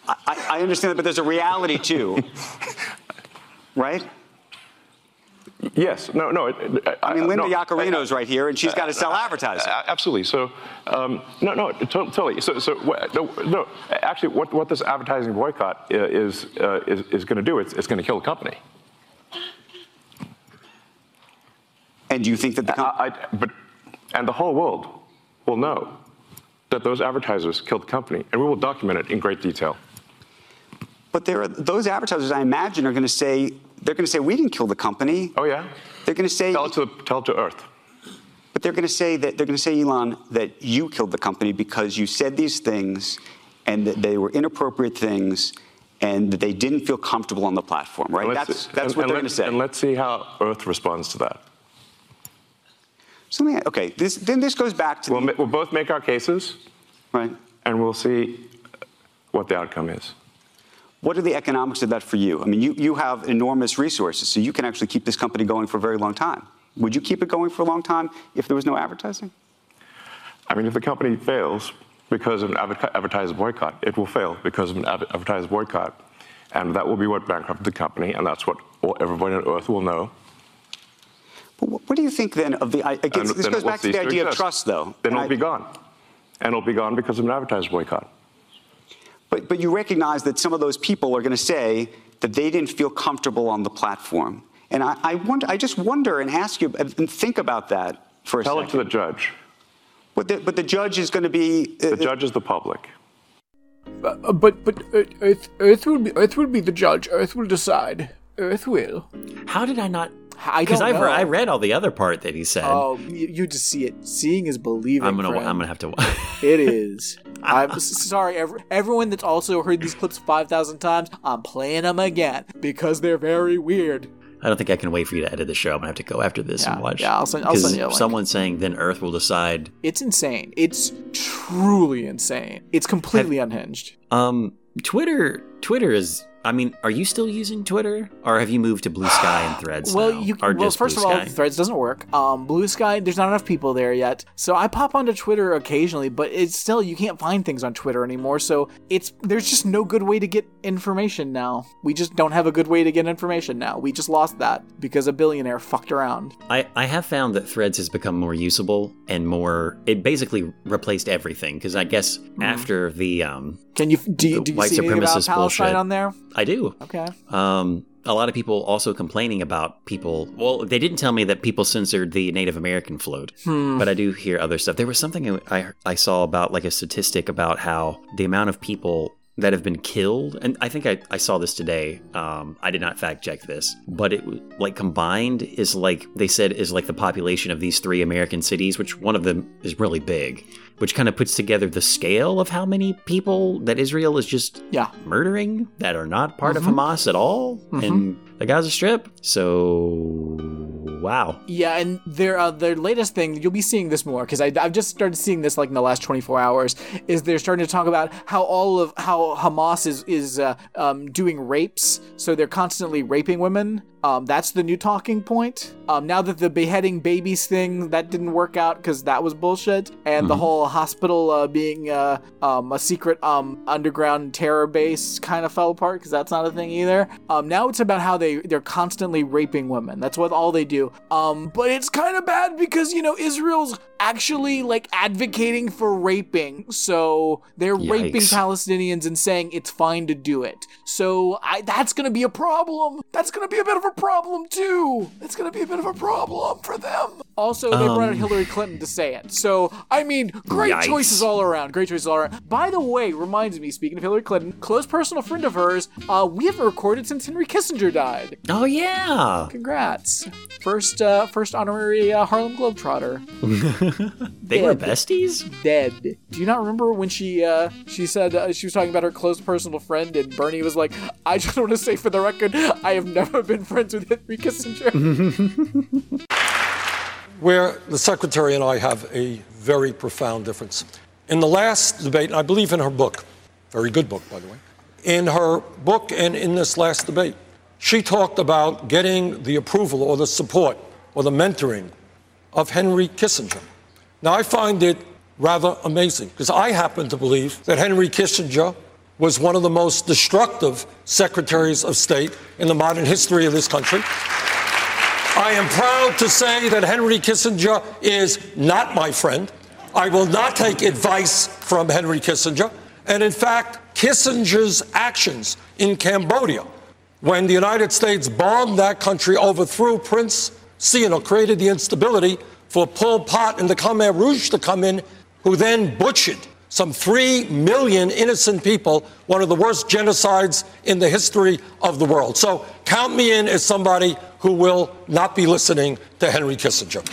Speaker 3: I, I understand that, but there's a reality too, [LAUGHS] right?
Speaker 4: Yes. No. No. it- it-
Speaker 3: I mean, Linda
Speaker 4: no,
Speaker 3: Yaccarino's right here, and she's uh, got to uh, sell uh, advertising.
Speaker 4: A- Absolutely. So, um, no, no, totally. So, so no, no. Actually, what, what this advertising boycott is uh, is, is going to do? It's, it's going to kill the company.
Speaker 3: And do you think that the com-
Speaker 4: I, I, but, and the whole world will know that those advertisers killed the company, and we will document it in great detail.
Speaker 3: But there are those advertisers, I imagine, are going to say they're going to say we didn't kill the company.
Speaker 4: Oh yeah.
Speaker 3: They're going to say,
Speaker 4: Tell it to tell it to Earth.
Speaker 3: but they're going to say that they're going to say, Elon, that you killed the company because you said these things, and that they were inappropriate things, and that they didn't feel comfortable on the platform. Right? That's that's
Speaker 4: and-
Speaker 3: what
Speaker 4: and
Speaker 3: they're going to say.
Speaker 4: And let's see how Earth responds to that.
Speaker 3: So let me- okay, this, then this goes back to
Speaker 4: We'll,
Speaker 3: the,
Speaker 4: we'll both make our cases,
Speaker 3: right.
Speaker 4: and we'll see what the outcome is.
Speaker 3: What are the economics of that for you? I mean, you, you have enormous resources, so you can actually keep this company going for a very long time. Would you keep it going for a long time if there was no advertising?
Speaker 4: I mean, if the company fails because of an adver- advertiser boycott, it will fail because of an adver- advertiser boycott. And that will be what bankrupted the company, and that's what all, everybody on Earth will know.
Speaker 3: But what, do you think then of the? Again, this goes back to the idea of trust, though.
Speaker 4: Then it'll
Speaker 3: I-
Speaker 4: be gone. And it'll be gone because of an advertiser boycott.
Speaker 3: But, but you recognize that some of those people are going to say that they didn't feel comfortable on the platform. And I, I, wonder, I just wonder and ask you and think about that for a
Speaker 4: Tell it to the judge.
Speaker 3: but, the, but the judge is going to be. uh,
Speaker 4: The judge is the public.
Speaker 1: Uh, but but Earth Earth will be Earth will be the judge. Earth will decide. Earth will.
Speaker 2: How did I not?
Speaker 1: I
Speaker 2: Because
Speaker 1: know.
Speaker 2: I read all the other part that he said.
Speaker 1: Oh, you, you just see it. Seeing is believing.
Speaker 2: I'm gonna
Speaker 1: friend.
Speaker 2: I'm gonna have to. [LAUGHS]
Speaker 1: It is. I'm sorry, every, everyone that's also heard these clips 5,000 times, I'm playing them again because they're very weird.
Speaker 2: I don't think I can wait for you to edit the show. I'm gonna have to go after this
Speaker 1: Yeah,
Speaker 2: and watch.
Speaker 1: yeah, I'll send- I'll send you.
Speaker 2: Someone saying then Earth will decide.
Speaker 1: It's insane. It's truly insane. It's completely unhinged.
Speaker 2: Um, Twitter Twitter is I mean, are you still using Twitter, or have you moved to Blue Sky and Threads?
Speaker 1: Well,
Speaker 2: now?
Speaker 1: you
Speaker 2: or
Speaker 1: well first
Speaker 2: Blue
Speaker 1: of all,
Speaker 2: Sky?
Speaker 1: Threads doesn't work. Um, Blue Sky, there's not enough people there yet, so I pop onto Twitter occasionally, but it's still you can't find things on Twitter anymore. So it's there's just no good way to get information now. We just don't have a good way to get information now. We just lost that because a billionaire fucked around.
Speaker 2: I, I have found that Threads has become more usable and more. It basically replaced everything because I guess
Speaker 1: Mm-hmm.
Speaker 2: after the um,
Speaker 1: Can you do you,
Speaker 2: The
Speaker 1: do you
Speaker 2: white
Speaker 1: see about
Speaker 2: supremacist
Speaker 1: Palestine
Speaker 2: bullshit.
Speaker 1: on there?
Speaker 2: I do.
Speaker 1: Okay.
Speaker 2: Um, a lot of people also complaining about people. Well, they didn't tell me that people censored the Native American float,
Speaker 1: Hmm.
Speaker 2: but I do hear other stuff. There was something I I saw about like a statistic about how the amount of people that have been killed, and I think I, I saw this today. Um, I did not fact check this, but it like combined is like they said is like the population of these three American cities, which one of them is really big, which kind of puts together the scale of how many people that Israel is just
Speaker 1: Yeah.
Speaker 2: murdering that are not part of Hamas at all in the Gaza Strip. So, wow.
Speaker 1: Yeah, and their uh, their latest thing, you'll be seeing this more because I've just started seeing this like in the last 24 hours. Is they're starting to talk about how all of how Hamas is is uh, um, doing rapes, so they're constantly raping women. Um, that's the new talking point. Um, now that the beheading babies thing that didn't work out because that was bullshit, and the whole hospital uh, being uh, um, a secret um, underground terror base kind of fell apart because that's not a thing either. Um, now it's about how they they're constantly raping women. That's what all they do. Um, but it's kind of bad because you know Israel's actually like advocating for raping, so they're raping Palestinians and saying it's fine to do it. So I, that's gonna be a problem. That's gonna be a bit of a problem too. It's gonna be a bit of a problem for them. Also, they brought in Hillary Clinton to say it. So I mean, great
Speaker 2: Yikes.
Speaker 1: choices all around. Great choices all around. By the way, reminds me. Speaking of Hillary Clinton, close personal friend of hers. Uh, we haven't recorded since Henry Kissinger died.
Speaker 2: Oh, yeah.
Speaker 1: Congrats. First, uh, first honorary uh, Harlem Globetrotter. [LAUGHS]
Speaker 2: They were besties?
Speaker 1: dead. Do you not remember when she uh, she said uh, she was talking about her close personal friend, and Bernie was like, "I just want to say for the record, I have never been friends with Henry Kissinger."
Speaker 5: where the secretary and I have a very profound difference. In the last debate, and I believe in her book, very good book, by the way, in her book and in this last debate, she talked about getting the approval or the support or the mentoring of Henry Kissinger. Now, I find it rather amazing because I happen to believe that Henry Kissinger was one of the most destructive secretaries of state in the modern history of this country. I am proud to say that Henry Kissinger is not my friend. I will not take advice from Henry Kissinger. And in fact, Kissinger's actions in Cambodia, when the United States bombed that country, overthrew Prince Sihanouk, created the instability for Pol Pot and the Khmer Rouge to come in, who then butchered some three million innocent people, one of the worst genocides in the history of the world. So count me in as somebody who will not be listening to Henry Kissinger.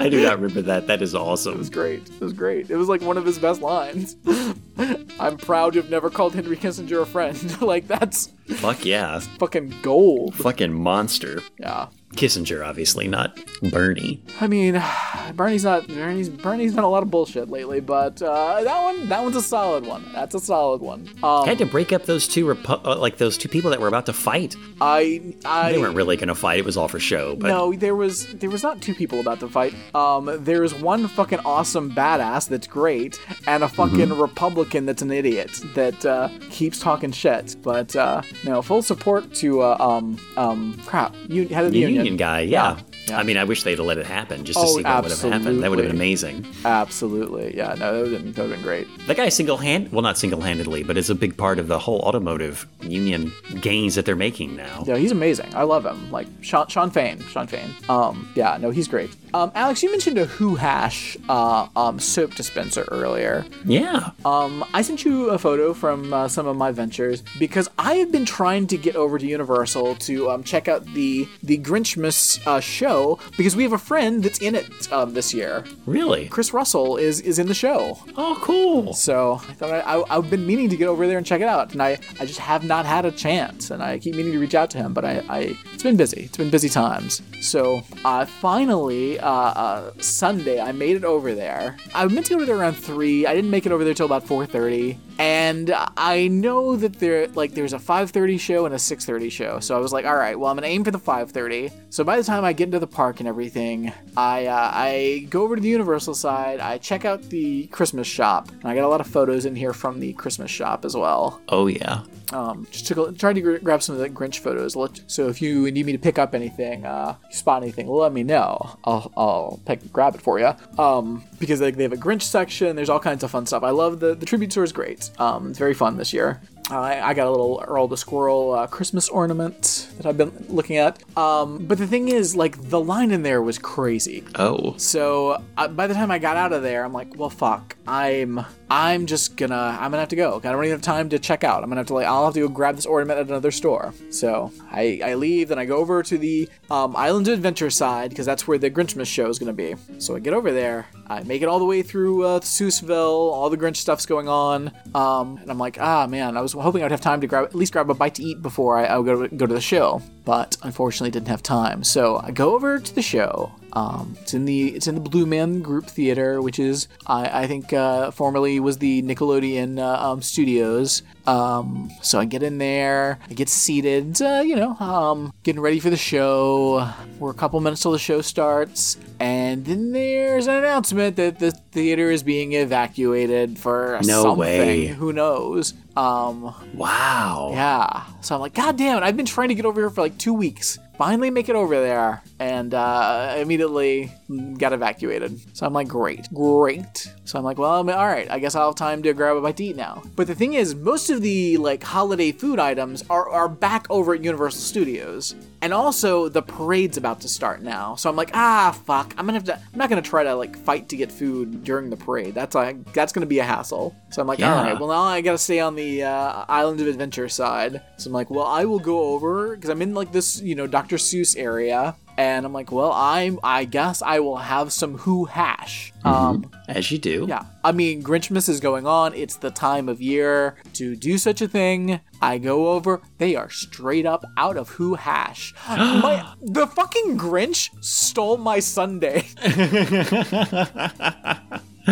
Speaker 2: I do not remember that. That is awesome.
Speaker 1: It was great. It was great. It was like one of his best lines. [LAUGHS] I'm proud to have never called Henry Kissinger a friend. [LAUGHS] like that's
Speaker 2: Fuck yeah.
Speaker 1: fucking gold.
Speaker 2: Fucking monster.
Speaker 1: Yeah.
Speaker 2: Kissinger, obviously, not Bernie.
Speaker 1: I mean, [SIGHS] Bernie's not Bernie's Bernie's done a lot of bullshit lately, but uh, that one that one's a solid one. That's a solid one. Um,
Speaker 2: Had to break up those two, repu- uh, like those two people that were about to fight.
Speaker 1: I I
Speaker 2: They weren't really going to fight. It was all for show. But
Speaker 1: No, there was there was not two people about to fight. Um, there's one fucking awesome badass that's great, and a fucking
Speaker 2: Mm-hmm.
Speaker 1: Republican that's an idiot that uh, keeps talking shit. But uh, no, full support to uh, um um crap. You head of the
Speaker 2: the
Speaker 1: union,
Speaker 2: union guy, yeah.
Speaker 1: Yeah.
Speaker 2: I mean, I wish they'd have let it happen just to
Speaker 1: Oh,
Speaker 2: see what would have happened. That would have been amazing.
Speaker 1: Absolutely, yeah. No, that would have been, that would have been great.
Speaker 2: That guy single hand, well, not single handedly, but is a big part of the whole automotive union gains that they're making now.
Speaker 1: Yeah, he's amazing. I love him. Like Sean, Shawn Fain. Shawn Fain. Um, yeah, no, he's great. Um, Alex, you mentioned a Who Hash uh, um, soap dispenser earlier.
Speaker 2: Yeah.
Speaker 1: Um, I sent you a photo from uh, some of my ventures because I have been trying to get over to Universal to um, check out the the Grinchmas uh, show because we have a friend that's in it um, this year.
Speaker 2: Really?
Speaker 1: Chris Russell is is in the show,
Speaker 2: Oh, cool.
Speaker 1: so I thought I, I, I've been meaning to get over there and check it out, and I, I just have not had a chance, and I keep meaning to reach out to him, but I, I it's been busy. It's been busy times. So uh, finally, uh, uh, Sunday, I made it over there. I meant to go there around three. I didn't make it over there till about four thirty, and I know that there like there's a 5:30 show and a 6:30 show. So I was like, all right, well I'm gonna aim for the 5:30. So by the time I get into the park and everything, I uh, I go over to the Universal side. I check out the Christmas shop, and I got a lot of photos in here from the Christmas shop as well.
Speaker 2: Oh yeah.
Speaker 1: Um, just took a, tried to gr- grab some of the Grinch photos. So if you need me to pick up anything, uh, spot anything, let me know. I'll I'll pick grab it for you. Um, because like they have a Grinch section. There's all kinds of fun stuff. I love the the tribute tour is great. Um, it's very fun this year. I, I got a little Earl the Squirrel uh, Christmas ornament that I've been looking at. Um, but the thing is, like, the line in there was crazy.
Speaker 2: Oh.
Speaker 1: So uh, by the time I got out of there, I'm like, well, fuck. I'm I'm just gonna I'm gonna have to go. I don't even have time to check out. I'm gonna have to like I'll have to go grab this ornament at another store. So I I leave, then I go over to the um, Island of Adventure side because that's where the Grinchmas show is gonna be. So I get over there. I make it all the way through uh, Seussville. All the Grinch stuff's going on. Um, and I'm like, ah man, I was hoping I'd have time to grab at least grab a bite to eat before I, I would go to, go to the show. But unfortunately, didn't have time. So I go over to the show. Um, it's in the it's in the Blue Man Group Theater, which is I, I think uh, formerly was the Nickelodeon uh, um, Studios. Um, so I get in there, I get seated, uh, you know, um, getting ready for the show. We're a couple minutes till the show starts, and then there's an announcement that the theater is being evacuated for
Speaker 2: No
Speaker 1: something.
Speaker 2: way.
Speaker 1: Who knows? Um,
Speaker 2: Wow.
Speaker 1: yeah. So I'm like, God damn it! I've been trying to get over here for like two weeks. Finally, make it over there, and uh, immediately got evacuated. So I'm like, great, great. So I'm like, well, I'm, all right. I guess I'll have time to grab a bite to eat now. But the thing is, most of the like holiday food items are are back over at Universal Studios, and also the parade's about to start now. So I'm like, ah, fuck. I'm gonna have to. I'm not gonna try to like fight to get food during the parade. That's like that's gonna be a hassle. So I'm like,
Speaker 2: Yeah.
Speaker 1: all right. Well, now I gotta stay on the uh, Island of Adventure side. So I'm like, well, I will go over because I'm in like this, you know, Dr. Seuss area, and I'm like, well, I'm, I guess I will have some Who hash. Um,
Speaker 2: As you do.
Speaker 1: yeah, I mean, Grinchmas is going on. It's the time of year to do such a thing. I go over. They are straight up out of Who hash. [GASPS] my the fucking Grinch stole my Sunday. [LAUGHS] [LAUGHS]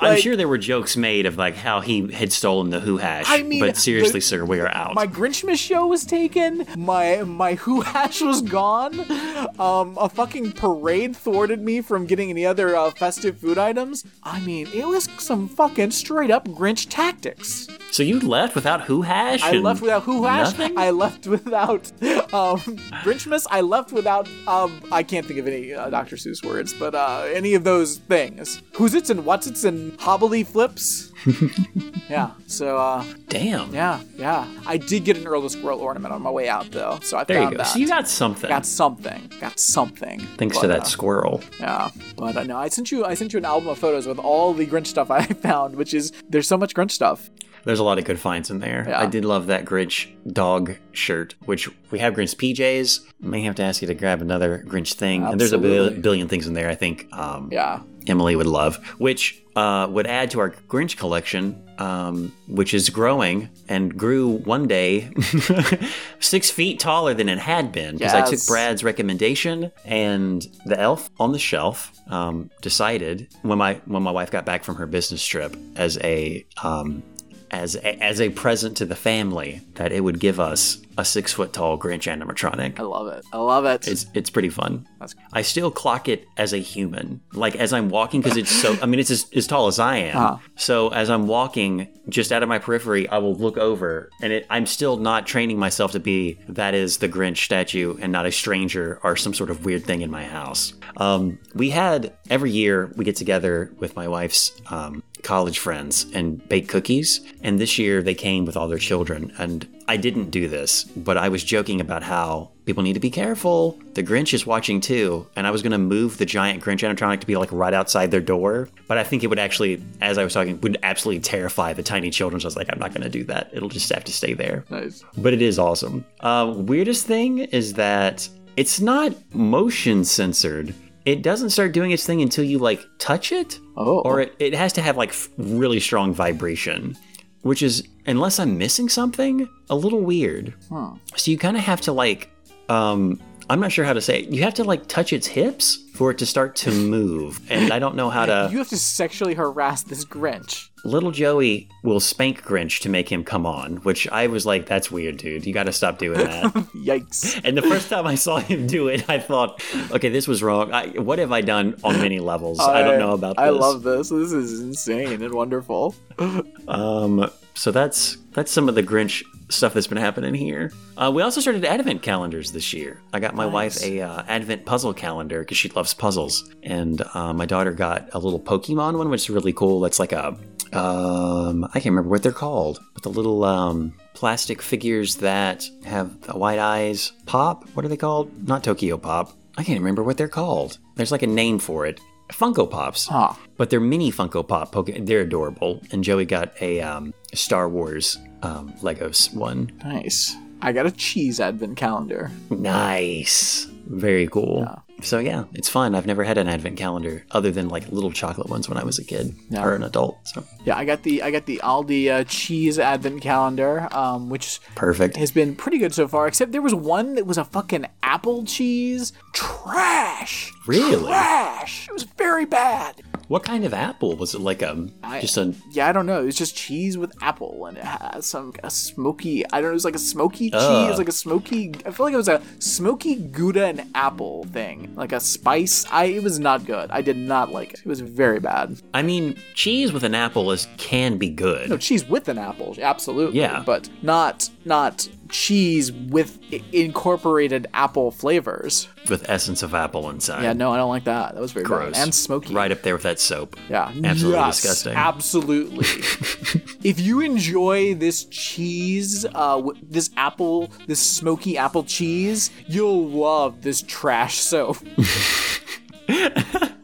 Speaker 2: I'm sure there were jokes made of like how he had stolen the Who hash.
Speaker 1: I mean,
Speaker 2: but seriously,
Speaker 1: the-
Speaker 2: sir, we are out.
Speaker 1: My Grinchmas show was taken. My my Who hash was gone. Um, a fucking parade thwarted me from getting any other uh, festive food items. I mean, it was some fucking straight up Grinch tactics.
Speaker 2: so you left without Who hash?
Speaker 1: I left without Who hash.
Speaker 2: Nothing?
Speaker 1: I left without um, Grinchmas. I left without um, I can't think of any uh, Dr. Seuss words, but uh, any of those things. Who's it's and what's it's and hobbly flips. [LAUGHS] yeah. So uh,
Speaker 2: Damn.
Speaker 1: yeah, yeah. I did get an Earl the Squirrel ornament on my way out, though. So I
Speaker 2: There you go.
Speaker 1: that.
Speaker 2: So you got something.
Speaker 1: got something. Got something.
Speaker 2: Thanks
Speaker 1: But,
Speaker 2: to that
Speaker 1: uh,
Speaker 2: squirrel.
Speaker 1: yeah, but uh, no, I sent you. I sent you an album of photos with all the Grinch stuff [LAUGHS] I found, which is there's so much Grinch stuff.
Speaker 2: There's a lot of good finds in there.
Speaker 1: Yeah.
Speaker 2: I did love that Grinch dog shirt, which we have Grinch PJs. May have to ask you to grab another Grinch thing. And there's a billion things in there I think um,
Speaker 1: Yeah,
Speaker 2: Emily would love, which uh, would add to our Grinch collection, um, which is growing and grew one day [LAUGHS] six feet taller than it had been because I took Brad's recommendation and the elf on the shelf um, decided when my when my wife got back from her business trip as a um, as a, as a present to the family that it would give us a six foot tall Grinch animatronic.
Speaker 1: I love it. I love it.
Speaker 2: It's it's pretty fun.
Speaker 1: That's-
Speaker 2: I still clock it as a human, like as I'm walking, because it's so. I mean, it's as, as tall as I am.
Speaker 1: Uh-huh.
Speaker 2: So as I'm walking, just out of my periphery, I will look over, and it, I'm still not training myself to be that is the Grinch statue and not a stranger or some sort of weird thing in my house. Um, we had every year we get together with my wife's um, college friends and bake cookies, and this year they came with all their children, and I didn't do this, but I was joking about how people need to be careful. The Grinch is watching too, and I was going to move the giant Grinch animatronic to be like right outside their door, but I think it would actually, as I was talking, would absolutely terrify the tiny children. So I was like, I'm not going to do that. It'll just have to stay there.
Speaker 1: nice.
Speaker 2: But it is awesome. Uh, weirdest thing is that it's not motion censored. It doesn't start doing its thing until you like touch it,
Speaker 1: Oh.
Speaker 2: or it, it has to have like really strong vibration, which is unless I'm missing something, a little weird. So you kind of have to like um, I'm not sure how to say it. You have to like touch its hips for it to start to [LAUGHS] move. And I don't know how to.
Speaker 1: You have to sexually harass this Grinch.
Speaker 2: Little Joey will spank Grinch to make him come on, which I was like, that's weird, dude. You got to stop doing that. [LAUGHS]
Speaker 1: Yikes. [LAUGHS]
Speaker 2: and the first time I saw him do it, I thought, okay, this was wrong. I, what have I done on many levels? I, don't know about this.
Speaker 1: I love this. This is insane and wonderful.
Speaker 2: Um, so that's that's some of the Grinch stuff that's been happening here. Uh, we also started advent calendars this year. I got my wife a uh, advent puzzle calendar because she loves puzzles, and uh, my daughter got a little Pokemon one, which is really cool. That's like a um, I can't remember what they're called, but the little um, plastic figures that have white eyes pop. What are they called? Not Tokyo Pop. I can't remember what they're called. There's like a name for it. Funko Pops.
Speaker 1: Ah.
Speaker 2: But they're mini Funko Pop. Poke- they're adorable. And Joey got a um, Star Wars um, Legos one.
Speaker 1: Nice. I got a cheese advent calendar.
Speaker 2: Nice. Very cool. So yeah, it's fun. I've never had an advent calendar other than like little chocolate ones when I was a kid
Speaker 1: Yeah.
Speaker 2: or an adult. So
Speaker 1: Yeah, I got the I got the Aldi uh, cheese advent calendar, um, which
Speaker 2: perfect.
Speaker 1: has been pretty good so far. Except there was one that was a fucking apple cheese trash.
Speaker 2: Really?
Speaker 1: Trash. It was very bad.
Speaker 2: What kind of apple was it? Like a
Speaker 1: I-
Speaker 2: just a
Speaker 1: Yeah, I don't know. It was just cheese with apple, and it has some a smoky. I don't know. It was like a smoky cheese,
Speaker 2: Ugh.
Speaker 1: like a smoky. I feel like it was a smoky Gouda and apple thing, like a spice. I it was not good. I did not like it. It was very bad.
Speaker 2: I mean, cheese with an apple is can be good.
Speaker 1: No cheese with an apple, absolutely.
Speaker 2: Yeah.
Speaker 1: but not not cheese with incorporated apple flavors.
Speaker 2: with essence of apple inside.
Speaker 1: Yeah, no, I don't like that. That was very
Speaker 2: Gross.
Speaker 1: bad and smoky.
Speaker 2: Right up there with that soap.
Speaker 1: Yeah,
Speaker 2: Absolutely
Speaker 1: Yes,
Speaker 2: disgusting.
Speaker 1: Absolutely. [LAUGHS] if you enjoy this cheese, uh, this apple, this smoky apple cheese, you'll love this trash soap. [LAUGHS]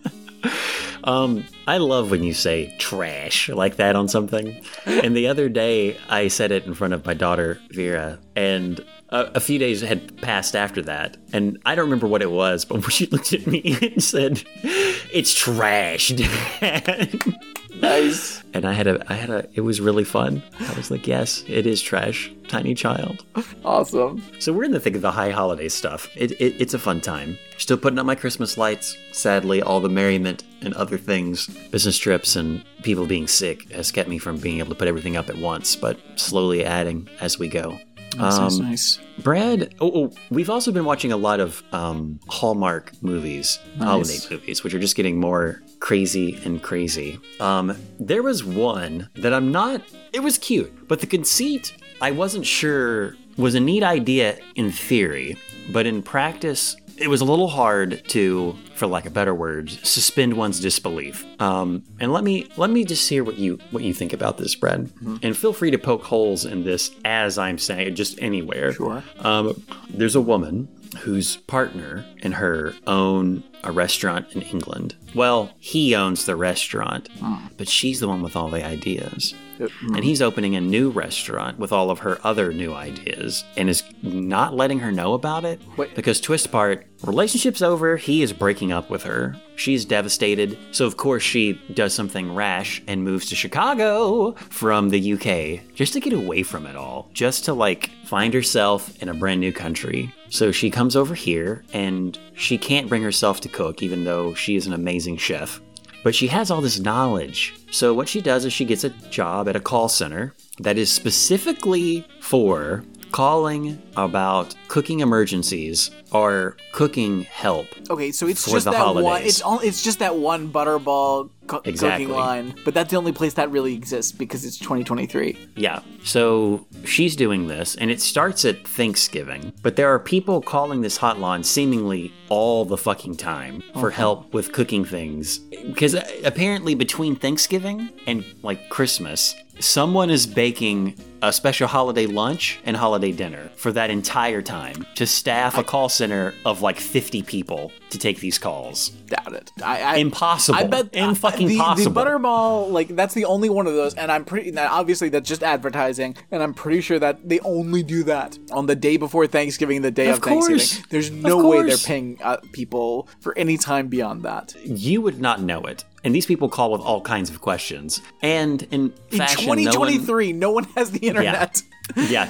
Speaker 2: Um, I love when you say trash like that on something. And the other day, I said it in front of my daughter, Vera, and a, a few days had passed after that. And I don't remember what it was, but [LAUGHS] she looked at me and said, It's trash, [LAUGHS]
Speaker 1: nice.
Speaker 2: And I had a, I had a, it was really fun. I was like, Yes, it is trash, tiny child.
Speaker 1: Awesome.
Speaker 2: So we're in the thick of the high holiday stuff. It, it, it's a fun time. Still putting up my Christmas lights. Sadly, all the merriment and other things, business trips and people being sick, has kept me from being able to put everything up at once. But slowly adding as we go.
Speaker 1: Nice, nice,
Speaker 2: Um,
Speaker 1: nice.
Speaker 2: Brad, oh, oh, we've also been watching a lot of um, Hallmark movies, holiday movies, which are just getting more crazy and crazy. Um, there was one that I'm not, it was cute, but the conceit, I wasn't sure was a neat idea in theory, but in practice, it was a little hard to, for lack of better words, suspend one's disbelief. Um, and let me let me just hear what you what you think about this, Brad. And feel free to poke holes in this as I'm saying, it, just anywhere.
Speaker 1: Sure.
Speaker 2: Um, there's a woman whose partner in her own a restaurant in England. Well, he owns the restaurant, but she's the one with all the ideas. And he's opening a new restaurant with all of her other new ideas and is not letting her know about it.
Speaker 1: Wait.
Speaker 2: Because twist part, relationship's over, he is breaking up with her. She's devastated. So of course she does something rash and moves to Chicago from the UK just to get away from it all, just to like find herself in a brand new country. So she comes over here and she can't bring herself to cook even though she is an amazing chef. But she has all this knowledge. So what she does is she gets a job at a call center that is specifically for calling about cooking emergencies are cooking help.
Speaker 1: Okay, so it's just
Speaker 2: the
Speaker 1: that one. It's all. It's just that one butterball co-
Speaker 2: Exactly.
Speaker 1: cooking line, but that's the only place that really exists because it's 2023.
Speaker 2: Yeah. So she's doing this, and it starts at Thanksgiving. But there are people calling this hotline seemingly all the fucking time for help with cooking things. Because uh, apparently, between Thanksgiving and like Christmas, someone is baking a special holiday lunch and holiday dinner for that entire time to staff a call center of like 50 people to take these calls.
Speaker 1: Doubt it. I, I
Speaker 2: Impossible.
Speaker 1: I bet
Speaker 2: In fucking
Speaker 1: the,
Speaker 2: possible.
Speaker 1: The butterball, like that's the only one of those, and I'm pretty. Now, obviously, that's just advertising, and I'm pretty sure that they only do that on the day before Thanksgiving, the day of,
Speaker 2: Of.
Speaker 1: Thanksgiving. There's no way they're paying uh, people for any time beyond that.
Speaker 2: you would not know it. And these people call with all kinds of questions. And in
Speaker 1: In
Speaker 2: fashion, no one-
Speaker 1: 2023, no one, has the internet.
Speaker 2: Yeah,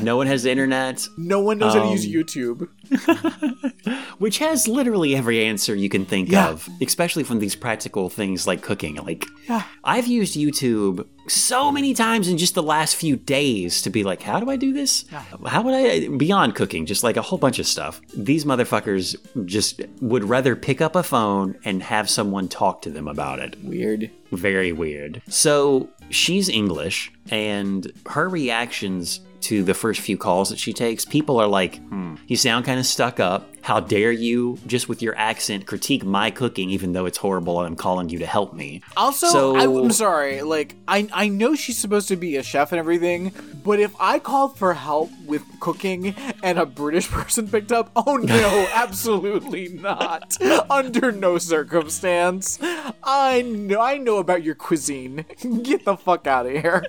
Speaker 2: no one has the internet,
Speaker 1: No one knows how to use
Speaker 2: Um,
Speaker 1: YouTube. [LAUGHS]
Speaker 2: which has literally every answer you can think
Speaker 1: Yeah.
Speaker 2: of, especially from these practical things like cooking. Like,
Speaker 1: Yeah.
Speaker 2: I've used YouTube so many times in just the last few days to be like, how do I do this? How would I, beyond cooking, just like a whole bunch of stuff. These motherfuckers just would rather pick up a phone and have someone talk to them about it.
Speaker 1: Weird.
Speaker 2: Very weird. So she's English, and her reactions to the first few calls that she takes, people are like, hmm, you sound kind of stuck up. How dare you, just with your accent, critique my cooking, even though it's horrible and I'm calling you to help me?
Speaker 1: Also,
Speaker 2: So-
Speaker 1: I, am sorry. Like, I I know she's supposed to be a chef and everything, but if I called for help with cooking and a British [LAUGHS] person picked up, oh no, [LAUGHS] absolutely not. Under no circumstance. I know I know about your cuisine. [LAUGHS] Get the fuck out of here.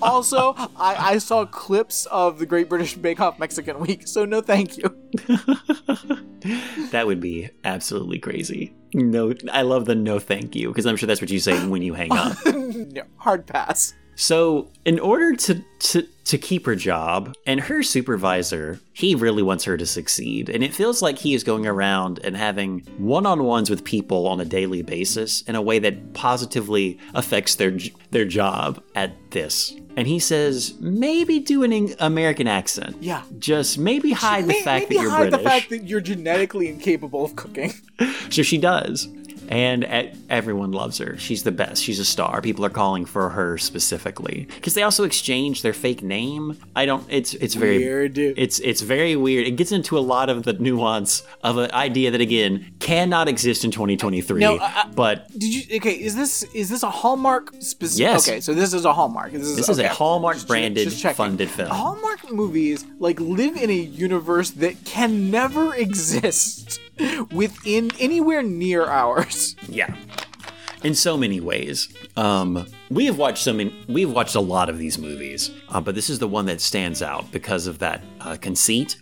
Speaker 1: also, I, I saw clips of the Great British Bake Off Mexican Week, so no thank you. [LAUGHS]
Speaker 2: That would be absolutely crazy. No, I love the no thank you, because I'm sure that's what you say when you hang up. [LAUGHS]
Speaker 1: No, hard pass.
Speaker 2: So, in order to, to to keep her job, and her supervisor, he really wants her to succeed, and it feels like he is going around and having one-on-ones with people on a daily basis in a way that positively affects their their job at this. And he says, maybe do an American accent.
Speaker 1: Yeah.
Speaker 2: Just maybe hide the
Speaker 1: May-
Speaker 2: fact that you're
Speaker 1: hide
Speaker 2: British.
Speaker 1: the fact that you're genetically incapable of cooking. [LAUGHS]
Speaker 2: So she does. And everyone loves her. She's the best. She's a star. People are calling for her specifically because they also exchange their fake name. I don't. It's it's very
Speaker 1: Weird.
Speaker 2: It's it's very weird. It gets into a lot of the nuance of an idea that again cannot exist in 2023.
Speaker 1: No,
Speaker 2: but
Speaker 1: Did you? Okay, is this is this a Hallmark specific?
Speaker 2: Yes.
Speaker 1: Okay, so this is a Hallmark. This is,
Speaker 2: This is a. Hallmark
Speaker 1: Just-
Speaker 2: branded,
Speaker 1: just
Speaker 2: funded film.
Speaker 1: Hallmark movies like live in a universe that can never [LAUGHS] exist [LAUGHS] within anywhere near ours.
Speaker 2: Yeah. In so many ways. Um, we have watched so many, we've watched a lot of these movies, uh, but this is the one that stands out because of that uh, conceit.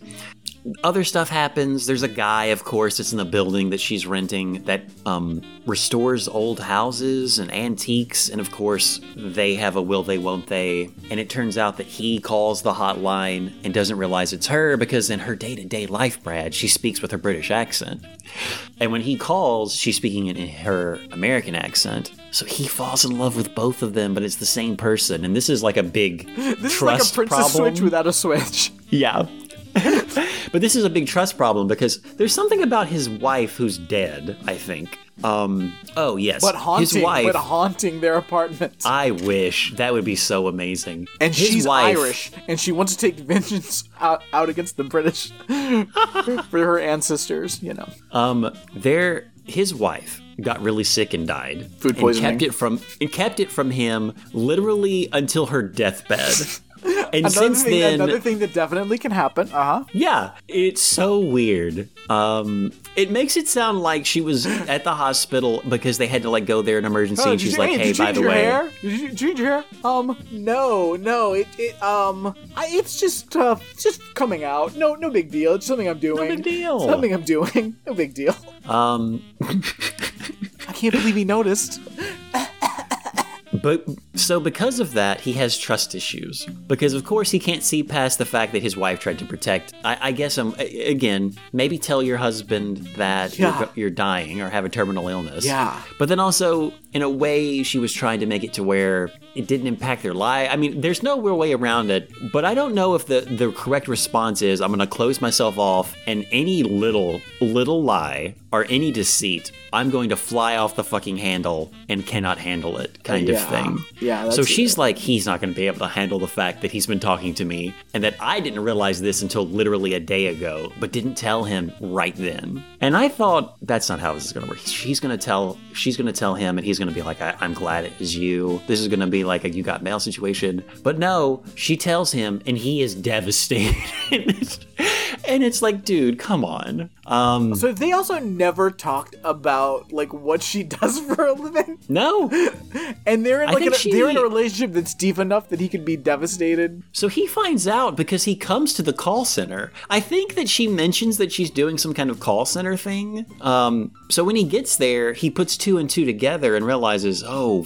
Speaker 2: Other stuff happens. There's a guy, of course, that's in the building that she's renting that um, restores old houses and antiques. And of course, they have a will they, won't they. And it turns out that he calls the hotline and doesn't realize it's her because in her day to day life, Brad, she speaks with her British accent. And when he calls, she's speaking in her American accent. So he falls in love with both of them, but it's the same person. And this is like a big
Speaker 1: This
Speaker 2: trust
Speaker 1: is like a princess
Speaker 2: problem.
Speaker 1: switch without a switch. [LAUGHS]
Speaker 2: Yeah. [LAUGHS] but this is a big trust problem because there's something about his wife who's dead, I think. Um oh yes.
Speaker 1: But haunting,
Speaker 2: his wife
Speaker 1: but haunting their apartment.
Speaker 2: I wish that would be so amazing.
Speaker 1: and
Speaker 2: His
Speaker 1: she's
Speaker 2: wife-
Speaker 1: Irish, and she wants to take vengeance out, out against the British [LAUGHS] for her ancestors. You know,
Speaker 2: Um, there, his wife got really sick and died.
Speaker 1: Food
Speaker 2: and
Speaker 1: poisoning.
Speaker 2: kept it from and kept it from him literally until her deathbed. [LAUGHS] and
Speaker 1: another
Speaker 2: since
Speaker 1: thing,
Speaker 2: then,
Speaker 1: another thing that definitely can happen. Uh huh.
Speaker 2: yeah, it's so weird. Um, it makes it sound like she was at the hospital because they had to like go there in emergency, and she's like, "Hey,
Speaker 1: did you
Speaker 2: by
Speaker 1: change
Speaker 2: the
Speaker 1: your
Speaker 2: way."
Speaker 1: hair? Did you change your hair? Um, no, no. It, it um, I, it's just, uh, it's just coming out. No, no big deal. It's something I'm doing.
Speaker 2: No big deal.
Speaker 1: Something I'm doing. [LAUGHS] No big deal.
Speaker 2: Um,
Speaker 1: I can't believe he noticed. [LAUGHS]
Speaker 2: But so because of that, he has trust issues. Because of course he can't see past the fact that his wife tried to protect. I, I guess um, I'm again maybe tell your husband that
Speaker 1: Yeah.
Speaker 2: you're, you're dying or have a terminal illness.
Speaker 1: Yeah.
Speaker 2: But then also in a way she was trying to make it to where it didn't impact their life. I mean, there's no real way around it. But I don't know if the the correct response is I'm going to close myself off and any little little lie or any deceit, I'm going to fly off the fucking handle and cannot handle it kind of thing.
Speaker 1: Yeah,
Speaker 2: So she's like, he's not going to be able to handle the fact that he's been talking to me and that I didn't realize this until literally a day ago, but didn't tell him right then. And I thought that's not how this is going to work. She's going to tell, she's going to tell him, and he's going to be like, I- I'm glad it was you. This is going to be like a you got mail situation. But no, she tells him, and he is [LAUGHS] devastated. And it's like, dude, come on. Um,
Speaker 1: So they also never talked about like what she [LAUGHS] does for a living,
Speaker 2: no. [LAUGHS]
Speaker 1: and they're in like
Speaker 2: think
Speaker 1: a, they're in a relationship that's deep enough that he could be devastated.
Speaker 2: So he finds out because he comes to the call center. I think that she mentions that she's doing some kind of call center thing. Um, so when he gets there, he puts two and two together and realizes, oh,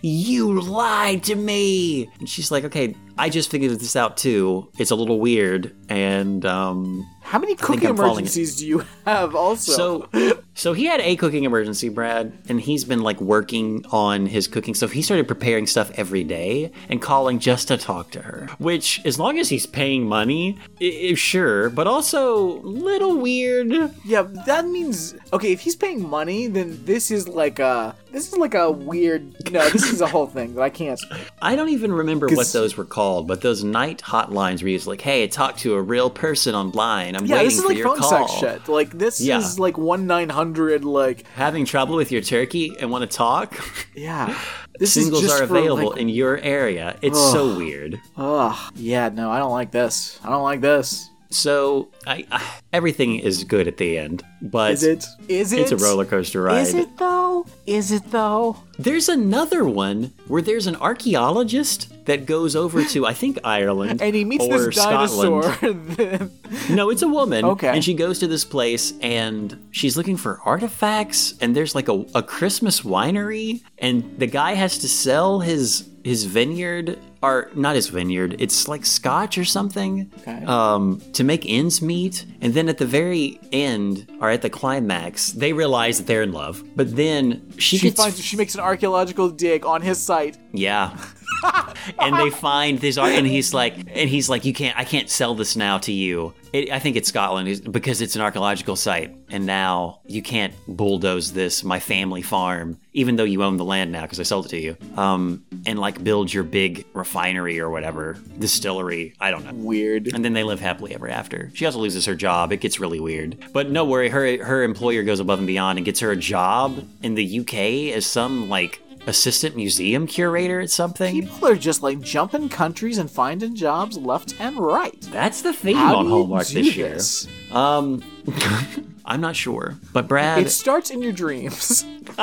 Speaker 2: You lied to me. And she's like, okay, I just figured this out too. It's a little weird. And um,
Speaker 1: How many cooking emergencies do you have also?
Speaker 2: so, so he had a cooking emergency, Brad, and he's been like working on his cooking stuff. He started preparing stuff every day and calling just to talk to her. Which, as long as he's paying money, i- i- sure, but also little weird.
Speaker 1: Yeah, that means okay. If he's paying money, then this is like a this is like a weird. No, this is a whole thing that I can't. [LAUGHS]
Speaker 2: I don't even remember what those were called, but those night hotlines where he's like, "Hey, talk to a real person online. I'm
Speaker 1: Yeah,
Speaker 2: waiting
Speaker 1: this is
Speaker 2: for
Speaker 1: like
Speaker 2: your
Speaker 1: phone
Speaker 2: call."
Speaker 1: sex shit. Like this
Speaker 2: Yeah.
Speaker 1: is like one nine hundred. Like
Speaker 2: Having trouble with your turkey and want to talk?
Speaker 1: yeah, [LAUGHS] this
Speaker 2: Singles
Speaker 1: is just
Speaker 2: are
Speaker 1: for,
Speaker 2: available
Speaker 1: like,
Speaker 2: in your area. It's so weird.
Speaker 1: Ugh. Yeah, no, I don't like this. I don't like this.
Speaker 2: So I, I everything is good at the end, but
Speaker 1: Is it? Is it?
Speaker 2: it's a roller coaster ride.
Speaker 1: Is it though? Is it though?
Speaker 2: There's another one where there's an archaeologist that goes over to I think Ireland
Speaker 1: And he meets
Speaker 2: or
Speaker 1: this dinosaur.
Speaker 2: Scotland. [LAUGHS] No, it's a woman.
Speaker 1: Okay.
Speaker 2: And she goes to this place and she's looking for artifacts and there's like a, a Christmas winery and the guy has to sell his his vineyard or not his vineyard, it's like scotch or something.
Speaker 1: Okay.
Speaker 2: Um, to make ends meet. And then at the very end, or at the climax, they realize that they're in love. But then she,
Speaker 1: she
Speaker 2: gets
Speaker 1: finds she makes an archaeological dig on his site.
Speaker 2: yeah. [LAUGHS] and they find this art, and he's like, and he's like, you can't, I can't sell this now to you. It, I think it's Scotland because it's an archaeological site, and now you can't bulldoze this, my family farm, even though you own the land now because I sold it to you. Um, and like build your big refinery or whatever distillery. I don't know.
Speaker 1: Weird.
Speaker 2: And then they live happily ever after. She also loses her job. It gets really weird. But no worry, her her employer goes above and beyond and gets her a job in the UK as some like assistant museum curator at something.
Speaker 1: People are just like jumping countries and finding jobs left and right.
Speaker 2: That's the theme
Speaker 1: How
Speaker 2: on Hallmark
Speaker 1: do
Speaker 2: this year.
Speaker 1: this?
Speaker 2: Um [LAUGHS] I'm not sure. But Brad
Speaker 1: It starts in your dreams. [LAUGHS]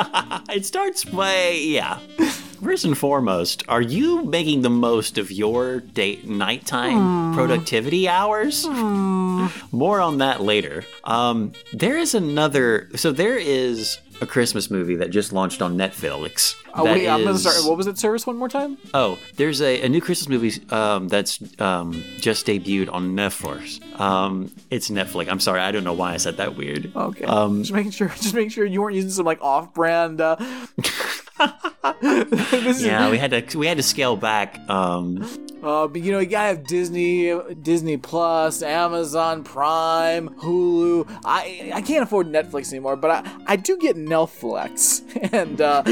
Speaker 2: it starts by yeah. First and foremost, are you making the most of your date nighttime productivity hours? More on that later. Um, there is another. So there is a Christmas movie that just launched on Netflix.
Speaker 1: Oh
Speaker 2: that
Speaker 1: wait, I'm gonna start. What was it? Service one more time?
Speaker 2: Oh, there's a, a new Christmas movie um, that's um, just debuted on Netflix. Um, it's Netflix. I'm sorry, I don't know why I said that weird.
Speaker 1: Okay.
Speaker 2: Um,
Speaker 1: just making sure. [LAUGHS] Just making sure you weren't using some like off-brand. Uh... [LAUGHS] [LAUGHS]
Speaker 2: yeah, we had to we had to scale back. Um,
Speaker 1: Uh, but you know, you gotta have Disney, Disney Plus, Amazon Prime, Hulu. I I can't afford Netflix anymore, but I I do get Netflix, [LAUGHS] and uh,